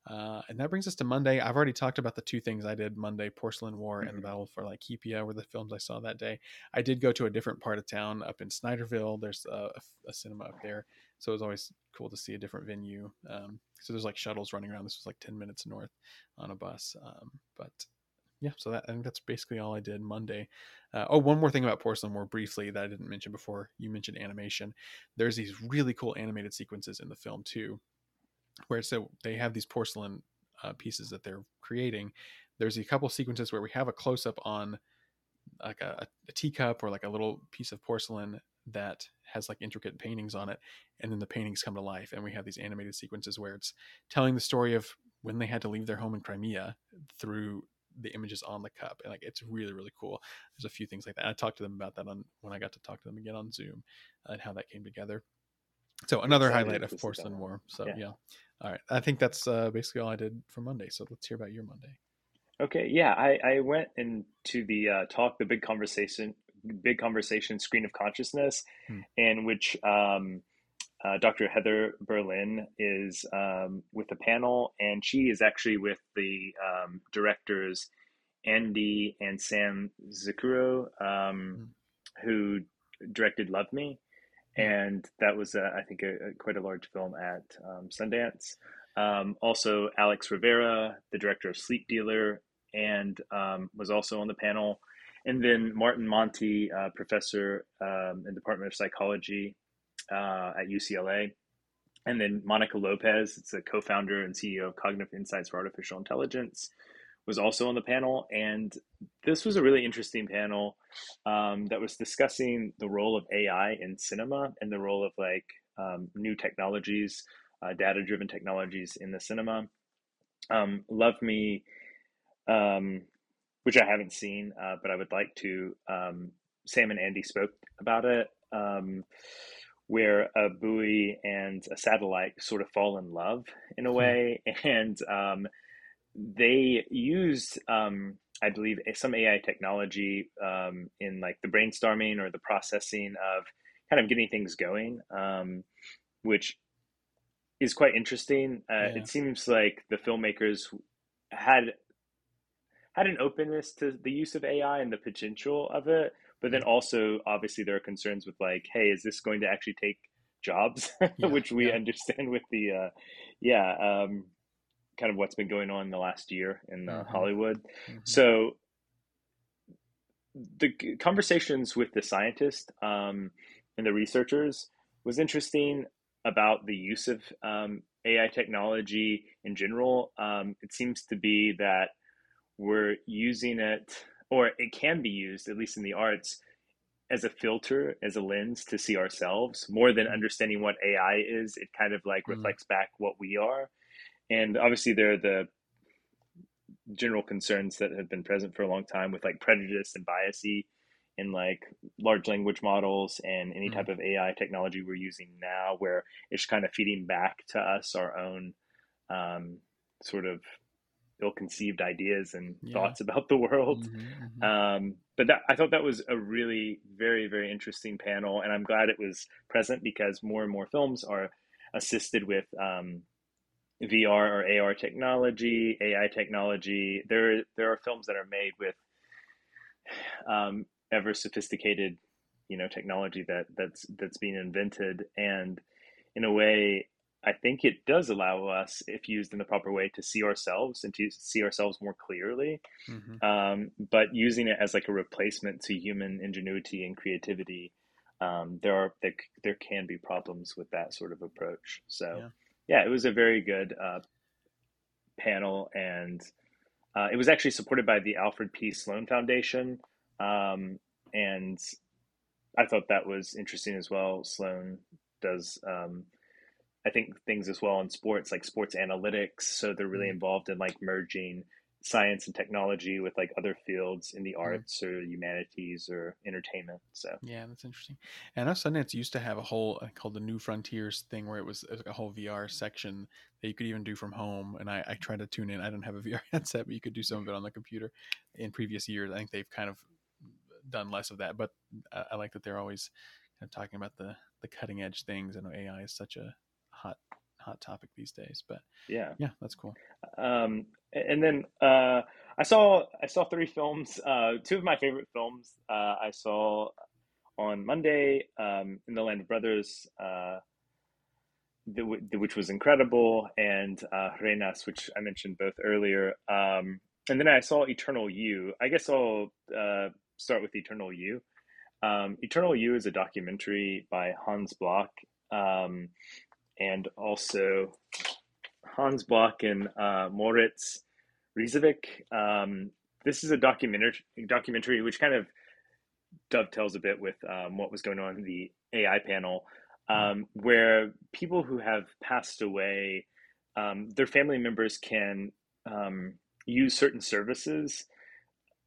Uh, and that brings us to Monday. I've already talked about the two things I did Monday Porcelain War mm-hmm. and the mm-hmm. Battle for Laikipia were the films I saw that day. I did go to a different part of town up in Snyderville. There's a, a cinema up there. So it was always cool to see a different venue. Um, so there's like shuttles running around. This was like 10 minutes north on a bus. Um, but yeah, so that I think that's basically all I did Monday. Uh, oh, one more thing about Porcelain War briefly that I didn't mention before. You mentioned animation. There's these really cool animated sequences in the film too where so they have these porcelain uh, pieces that they're creating. There's a couple sequences where we have a close up on like a, a, teacup or like a little piece of porcelain that has like intricate paintings on it, and then the paintings come to life, and we have these animated sequences where it's telling the story of when they had to leave their home in Crimea through the images on the cup and like it's really really cool there's a few things like that i talked to them about that on when i got to talk to them again on zoom and how that came together so another highlight of porcelain war so yeah. yeah. All right. I think that's uh, basically all I did for Monday. So let's hear about your Monday. Okay. Yeah. I, I went into the uh, talk, the big conversation, big conversation, screen of consciousness, hmm. in which um, uh, Dr. Heather Berlin is um, with the panel, and she is actually with the um, directors Andy and Sam Zuchero, um, hmm. who directed Love Me and that was uh, I think a, a, quite a large film at um, Sundance. Um, also, Alex Rivera, the director of Sleep Dealer, and um, was also on the panel. And then Martin Monti, uh, professor um, in Department of Psychology uh, at UCLA. And then Monica Lopez, it's a co-founder and CEO of Cognitive Insights for Artificial Intelligence was also on the panel. And this was a really interesting panel um, that was discussing the role of AI in cinema and the role of like um, new technologies, uh, data driven technologies in the cinema. Um, Love Me, um, which I haven't seen, uh, but I would like to. Um, Sam and Andy spoke about it um, where a buoy and a satellite sort of fall in love in a hmm. way. <laughs> And um, they used um, i believe some ai technology um, in like the brainstorming or the processing of kind of getting things going um, which is quite interesting uh, yeah. it seems like the filmmakers had had an openness to the use of ai and the potential of it but then also obviously there are concerns with like hey is this going to actually take jobs <laughs> yeah, which we yeah. understand with the uh, yeah um, kind of what's been going on in the last year in uh, mm-hmm. Hollywood. Mm-hmm. So the conversations with the scientists um, and the researchers was interesting about the use of um, AI technology in general. Um, it seems to be that we're using it, or it can be used, at least in the arts, as a filter, as a lens to see ourselves more than mm-hmm. understanding what AI is. It kind of like mm-hmm. reflects back what we are and obviously there are the general concerns that have been present for a long time with like prejudice and biasy in like large language models and any type mm-hmm. of AI technology we're using now, where it's kind of feeding back to us our own um, sort of ill-conceived ideas and yeah. thoughts about the world. Mm-hmm, mm-hmm. Um, but that, I thought that was a really very very interesting panel, and I'm glad it was present because more and more films are assisted with um, VR or AR technology, AI technology. There, there are films that are made with um, ever sophisticated, you know, technology that that's that's being invented, and in a way, I think it does allow us, if used in the proper way, to see ourselves and to see ourselves more clearly. Mm-hmm. Um, but using it as like a replacement to human ingenuity and creativity, um, there are there, there can be problems with that sort of approach. So, yeah, yeah it was a very good uh, panel, and uh, it was actually supported by the Alfred P. Sloan Foundation, um, and I thought that was interesting as well. Sloan does um, I think things as well in sports, like sports analytics. So they're really mm-hmm. involved in like merging science and technology with like other fields in the mm-hmm. arts or humanities or entertainment. So yeah, that's interesting. And know Sundance used to have a whole uh, called the New Frontiers thing where it was a whole VR section that you could even do from home. And I, I tried to tune in. I didn't have a <laughs> VR headset, but you could do some of it on the computer. In previous years, I think they've kind of done less of that. But I, I like that they're always kind of talking about the the cutting edge things. I know AI is such a hot hot topic these days. But yeah, yeah, that's cool. Um, and then uh, I saw I saw three films. <laughs> Uh, two of my favorite films uh, I saw on Monday um, in the Land of Brothers, uh, the, which was incredible, and uh, Reinas, which I mentioned both earlier. Um, and then I saw Eternal You. I guess I'll uh, start with Eternal You. Um, Eternal You is a documentary by Hans Block, Um, and also Hans Block and uh, Moritz Riesewieck. Um, this is a documentary, documentary which kind of dovetails a bit with um, what was going on in the AI panel, um, where people who have passed away, um, their family members can um, use certain services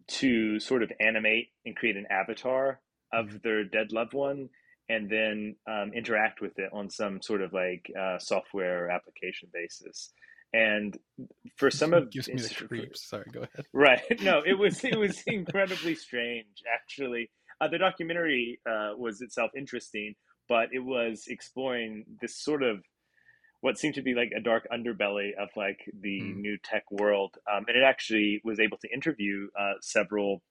to sort of animate and create an avatar of mm-hmm. their dead loved one and then um, interact with it on some sort of like uh, software or application basis. And for some of gives me the creeps. Sorry, go ahead. <laughs> Right? No, it was it was <laughs> incredibly strange. Actually, uh, the documentary uh, was itself interesting, but it was exploring this sort of what seemed to be like a dark underbelly of like the mm. new tech world, um, and it actually was able to interview uh, several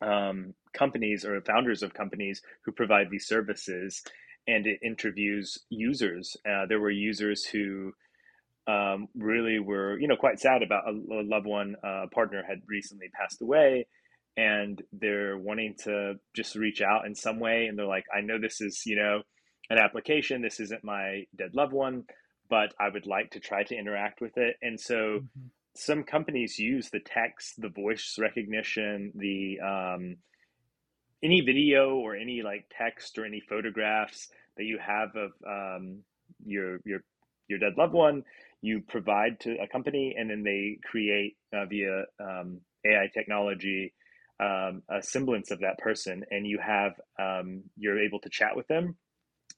um, companies or founders of companies who provide these services and it interviews users. Uh, there were users who um, really were, you know, quite sad about a, a loved one, uh, partner had recently passed away, and they're wanting to just reach out in some way. And they're like, I know this is, you know, an application. This isn't my dead loved one, but I would like to try to interact with it. And so mm-hmm some companies use the text, the voice recognition, the um, any video or any like text or any photographs that you have of um, your your your dead loved one, you provide to a company, and then they create uh, via um, AI technology um, a semblance of that person, and you have um, you're able to chat with them.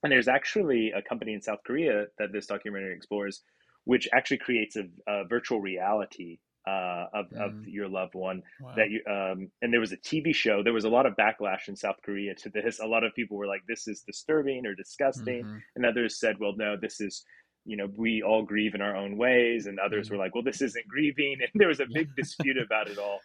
And there's actually a company in South Korea that this documentary explores which actually creates a, a virtual reality uh, of, mm. of your loved one wow. that you um, and there was a tv show there was a lot of backlash in south korea to this a lot of people were like this is disturbing or disgusting mm-hmm. and others said well no this is you know we all grieve in our own ways and others mm-hmm. were like well this isn't grieving and there was a big <laughs> dispute about it all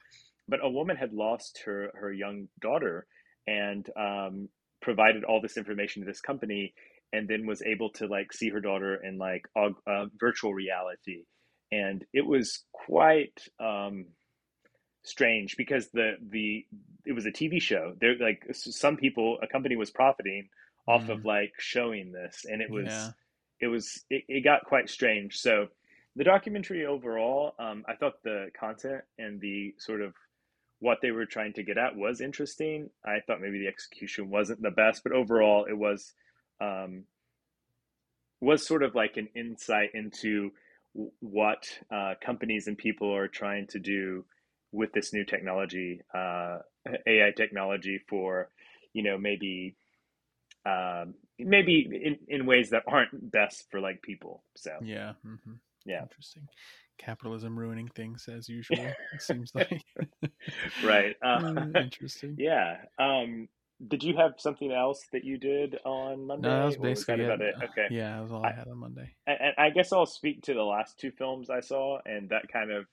but a woman had lost her her young daughter and um, provided all this information to this company and then was able to like see her daughter in like uh, virtual reality and it was quite um, strange because the the it was a tv show there like some people a company was profiting off mm. of mm-hmm. like showing this and it was yeah. It was it, it got quite strange. So the documentary overall um, i thought the content and the sort of what they were trying to get at was interesting. I thought maybe the execution wasn't the best but overall it was um, was sort of like an insight into what uh, companies and people are trying to do with this new technology, uh, AI technology for, you know, maybe um, maybe in, in ways that aren't best for like people. So yeah, mm-hmm. yeah, interesting. Capitalism ruining things as usual. it seems like <laughs> right. Uh, <laughs> mm, interesting. <laughs> Yeah. Um, did you have something else that you did on Monday? No, that was basically was it. it. Okay. Yeah, that was all I, I had on Monday. And, I guess I'll speak to the last two films I saw, and that kind of,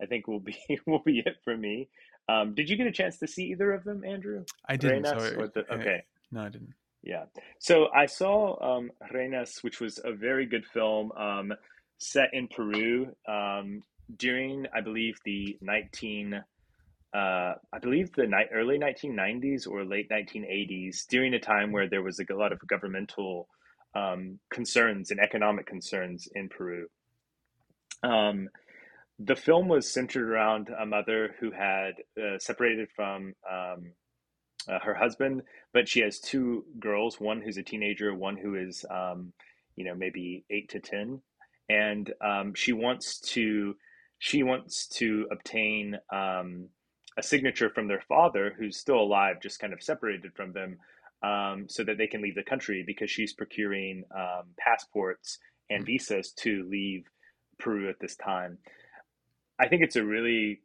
I think, will be will be it for me. Um, did you get a chance to see either of them, Andrew? I didn't. So the, okay. No, I didn't. Yeah. So I saw um, Reinas, which was a very good film um, set in Peru um, during, I believe, the 19, uh, I believe the ni- early 1990s or late 1980s, during a time where there was a lot of governmental um, concerns and economic concerns in Peru. Um, the film was centered around a mother who had uh, separated from um, uh, her husband, but she has two girls, one who's a teenager, one who is, um, you know, maybe eight to 10. And um, she wants to, she wants to obtain um, a signature from their father, who's still alive, just kind of separated from them, um, so that they can leave the country because she's procuring um, passports and visas to leave Peru at this time. I think it's a really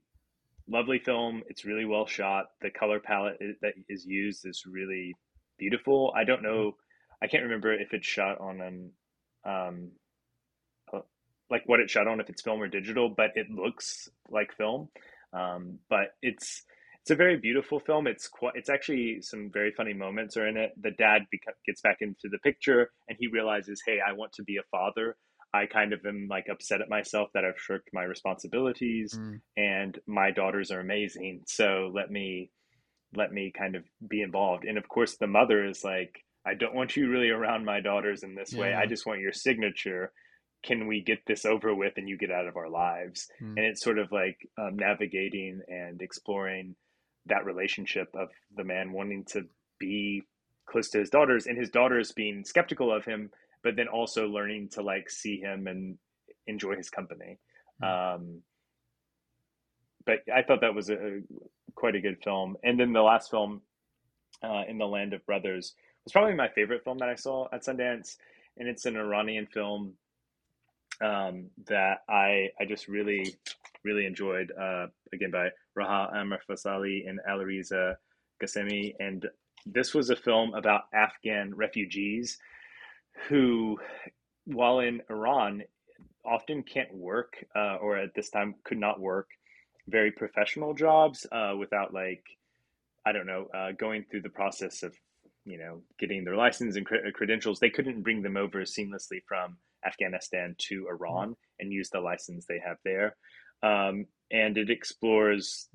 lovely film. It's really well shot. The color palette that is used is really beautiful. I don't know. I can't remember if it's shot on an, um, uh, like what it's shot on, if it's film or digital, but it looks like film. Um, but it's it's a very beautiful film. It's quite. It's actually some very funny moments are in it. The dad beca- gets back into the picture, and he realizes, "Hey, I want to be a father." I kind of am like upset at myself that I've shirked my responsibilities mm. and my daughters are amazing. So let me let me kind of be involved. And of course the mother is like, I don't want you really around my daughters in this yeah. way. I just want your signature. Can we get this over with and you get out of our lives? Mm. And it's sort of like um, navigating and exploring that relationship of the man wanting to be close to his daughters and his daughters being skeptical of him but then also learning to like see him and enjoy his company. Mm-hmm. Um, but I thought that was a, a, quite a good film. And then the last film, uh, in the Land of Brothers, was probably my favorite film that I saw at Sundance, and it's an Iranian film um, that I I just really really enjoyed. Uh, again by Raha Amr Fasali and Alireza Ghasemi, and this was a film about Afghan refugees who, while in Iran, often can't work uh, or at this time could not work very professional jobs uh, without like I don't know uh, going through the process of you know getting their license and credentials. They couldn't bring them over seamlessly from Afghanistan to Iran and use the license they have there. Um, and it explores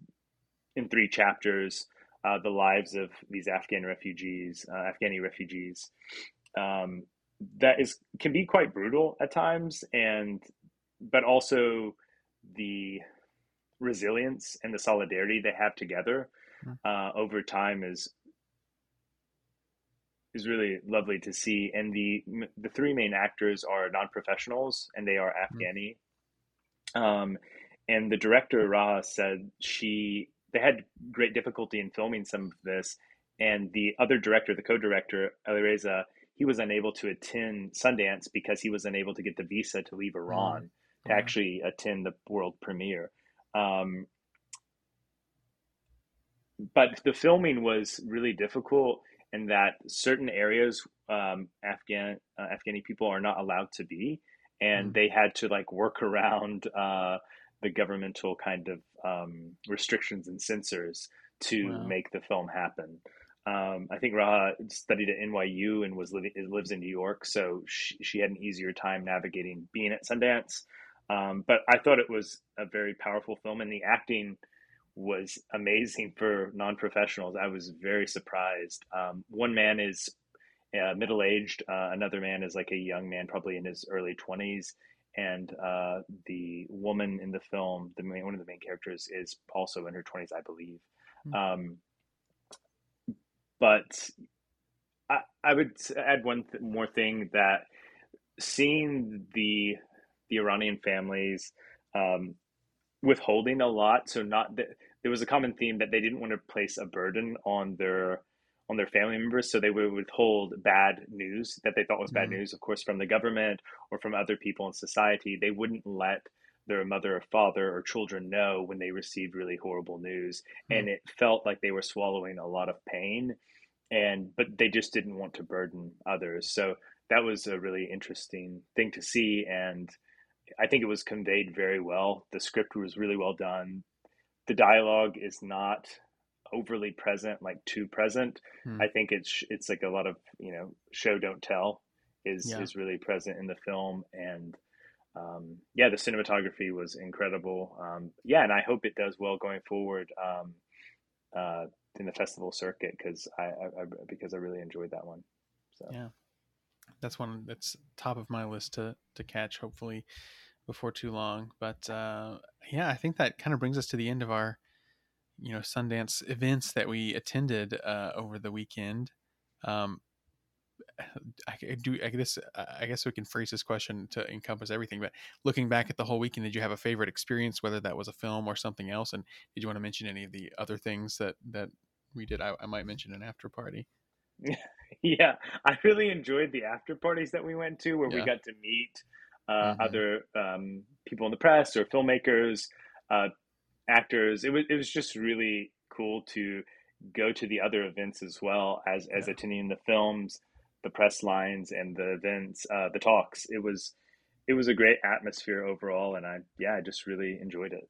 in three chapters uh, the lives of these Afghan refugees, uh, Afghani refugees, um, that is can be quite brutal at times and but also the resilience and the solidarity they have together hmm. uh, over time is is really lovely to see and the the three main actors are non-professionals and they are hmm. afghani um, and the director Raha said she they had great difficulty in filming some of this and the other director the co-director Alireza he was unable to attend Sundance because he was unable to get the visa to leave Iran mm-hmm. to actually attend the world premiere. Um, but the filming was really difficult in that certain areas um, Afghan uh, Afghani people are not allowed to be, and mm-hmm. they had to like work around <laughs> uh, the governmental kind of um, restrictions and censors to wow. make the film happen. Um, I think Raha studied at NYU and was living lives in New York, so she, she had an easier time navigating being at Sundance. Um, but I thought it was a very powerful film, and the acting was amazing for non professionals. I was very surprised. Um, one man is uh, middle aged, uh, another man is like a young man, probably in his early twenties, and uh, the woman in the film, the main, one of the main characters, is also in her twenties, I believe. Mm-hmm but I, I would add one th- more thing that seeing the the Iranian families um, withholding a lot, so not that there was a common theme that they didn't want to place a burden on their on their family members, so they would withhold bad news that they thought was bad mm-hmm. news, of course, from the government or from other people in society. They wouldn't let their mother or father or children know when they received really horrible news, mm-hmm. and it felt like they were swallowing a lot of pain and but they just didn't want to burden others. So that was a really interesting thing to see, and I think it was conveyed very well. The script was really well done. The dialogue is not overly present, like too present. Hmm. I think it's it's like a lot of you know show don't tell is yeah. is really present in the film, and um, yeah, the cinematography was incredible. Um, yeah, and I hope it does well going forward um, uh, in the festival circuit because I, I, I, because I really enjoyed that one. So yeah, that's one that's top of my list to to catch. Hopefully before too long. But uh, yeah, I think that kind of brings us to the end of our you know Sundance events that we attended uh, over the weekend. Um, I do. I guess. I guess we can phrase this question to encompass everything. But looking back at the whole weekend, did you have a favorite experience, whether that was a film or something else? And did you want to mention any of the other things that that we did? I, I might mention an after party. yeah, <laughs> I really enjoyed the after parties that we went to, where yeah. we got to meet uh, mm-hmm. other um, people in the press or filmmakers, uh, actors. It was it was just really cool to go to the other events as well as as yeah. attending the films the press lines and the events, uh, the talks. It was it was a great atmosphere overall, and I yeah, I just really enjoyed it.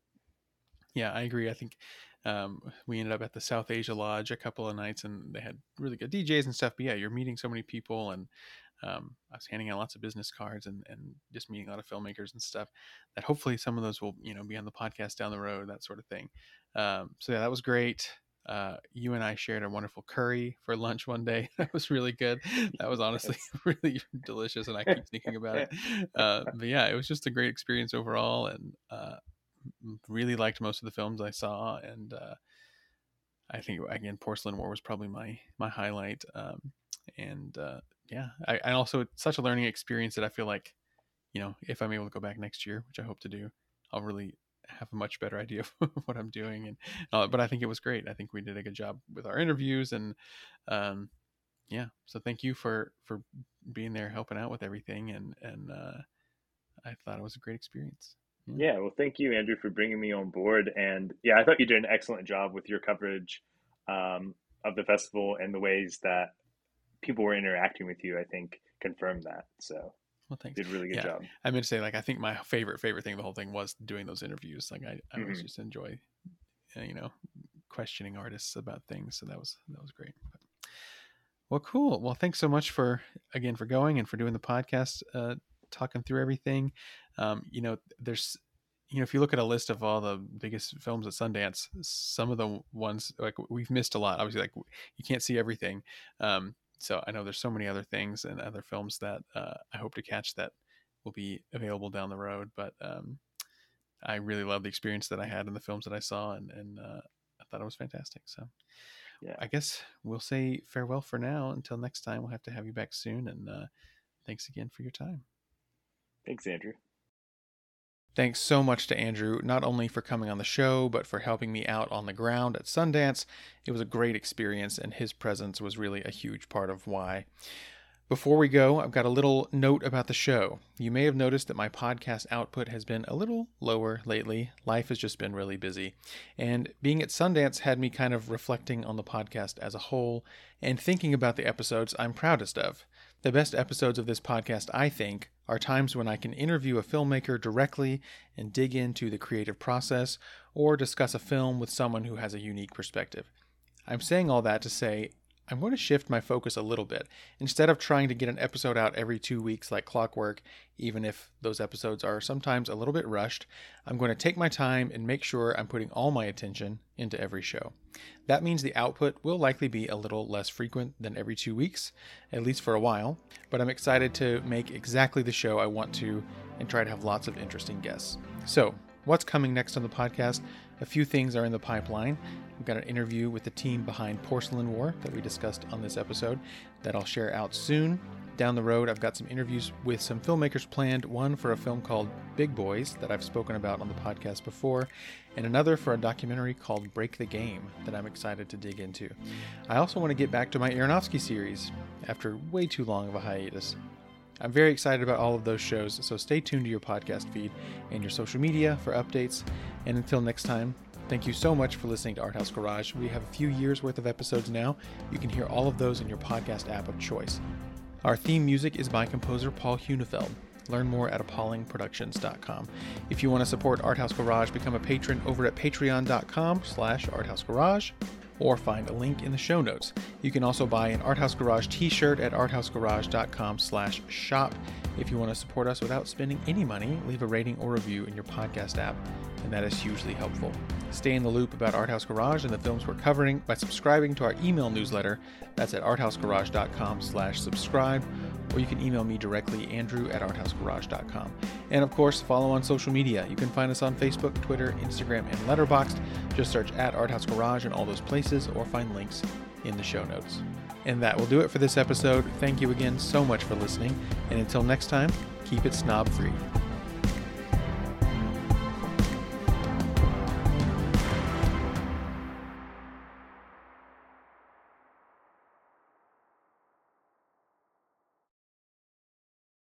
Yeah, I agree. I think um, we ended up at the South Asia Lodge a couple of nights, and they had really good DJs and stuff. But yeah, you're meeting so many people, and um, I was handing out lots of business cards and, and just meeting a lot of filmmakers and stuff. That hopefully some of those will you know be on the podcast down the road, that sort of thing. Um, so yeah, that was great uh, you and I shared a wonderful curry for lunch one day. <laughs> That was really good. That was honestly <laughs> really delicious, and I keep thinking about it. <laughs> Uh, but yeah, it was just a great experience overall, and uh, really liked most of the films I saw. And uh, I think again, Porcelain War was probably my my highlight. Um, and uh, yeah, I, I also such a learning experience that I feel like, you know, if I'm able to go back next year, which I hope to do, I'll really have a much better idea <laughs> of what I'm doing. And uh, but I think it was great. I think we did a good job with our interviews, and um, yeah. So thank you for for being there, helping out with everything, and and uh, I thought it was a great experience. Yeah. yeah. Well, thank you, Andrew, for bringing me on board. And yeah, I thought you did an excellent job with your coverage um, of the festival and the ways that people were interacting with you. I think confirmed that. So well, thanks. Did a really good yeah. job. I meant to say, like, I think my favorite favorite thing of the whole thing was doing those interviews. Like, I, I mm-hmm. just enjoy, uh, you know, questioning artists about things. So that was that was great. But, well, cool. Well, thanks so much for again for going and for doing the podcast, uh, talking through everything. Um, you know, there's you know, if you look at a list of all the biggest films at Sundance, some of the ones like we've missed a lot. Obviously, like you can't see everything. Um, so I know there's so many other things and other films that uh, I hope to catch that will be available down the road. But um, I really love the experience that I had in the films that I saw, and, and uh, I thought it was fantastic. So yeah, I guess we'll say farewell for now. Until next time, we'll have to have you back soon. And uh, thanks again for your time. Thanks, Andrew. Thanks so much to Andrew, not only for coming on the show, but for helping me out on the ground at Sundance. It was a great experience, and his presence was really a huge part of why. Before we go, I've got a little note about the show. You may have noticed that my podcast output has been a little lower lately. Life has just been really busy. And being at Sundance had me kind of reflecting on the podcast as a whole and thinking about the episodes I'm proudest of. The best episodes of this podcast, I think, are times when I can interview a filmmaker directly and dig into the creative process or discuss a film with someone who has a unique perspective. I'm saying all that to say I'm going to shift my focus a little bit. Instead of trying to get an episode out every two weeks like clockwork, even if those episodes are sometimes a little bit rushed, I'm going to take my time and make sure I'm putting all my attention into every show. That means the output will likely be a little less frequent than every two weeks, at least for a while, but I'm excited to make exactly the show I want to and try to have lots of interesting guests. So, what's coming next on the podcast? A few things are in the pipeline. We've got an interview with the team behind Porcelain War that we discussed on this episode that I'll share out soon. Down the road, I've got some interviews with some filmmakers planned one for a film called Big Boys that I've spoken about on the podcast before, and another for a documentary called Break the Game that I'm excited to dig into. I also want to get back to my Aronofsky series after way too long of a hiatus. I'm very excited about all of those shows, so stay tuned to your podcast feed and your social media for updates. And until next time, thank you so much for listening to Arthouse Garage. We have a few years worth of episodes now. You can hear all of those in your podcast app of choice. Our theme music is by composer Paul Hunefeld. Learn more at apaulingproductions.com. If you want to support Arthouse Garage, become a patron over at patreon.com slash arthousegarage or find a link in the show notes. You can also buy an Arthouse Garage t-shirt at arthousegarage.com slash shop. If you want to support us without spending any money, leave a rating or review in your podcast app, and that is hugely helpful. Stay in the loop about Arthouse Garage and the films we're covering by subscribing to our email newsletter. That's at arthousegarage.com slash subscribe, or you can email me directly, andrew at arthousegarage.com. And of course, follow on social media. You can find us on Facebook, Twitter, Instagram, and Letterboxd. Just search at Arthouse Garage in all those places, or find links in the show notes. And that will do it for this episode. Thank you again so much for listening, and until next time, keep it snob free.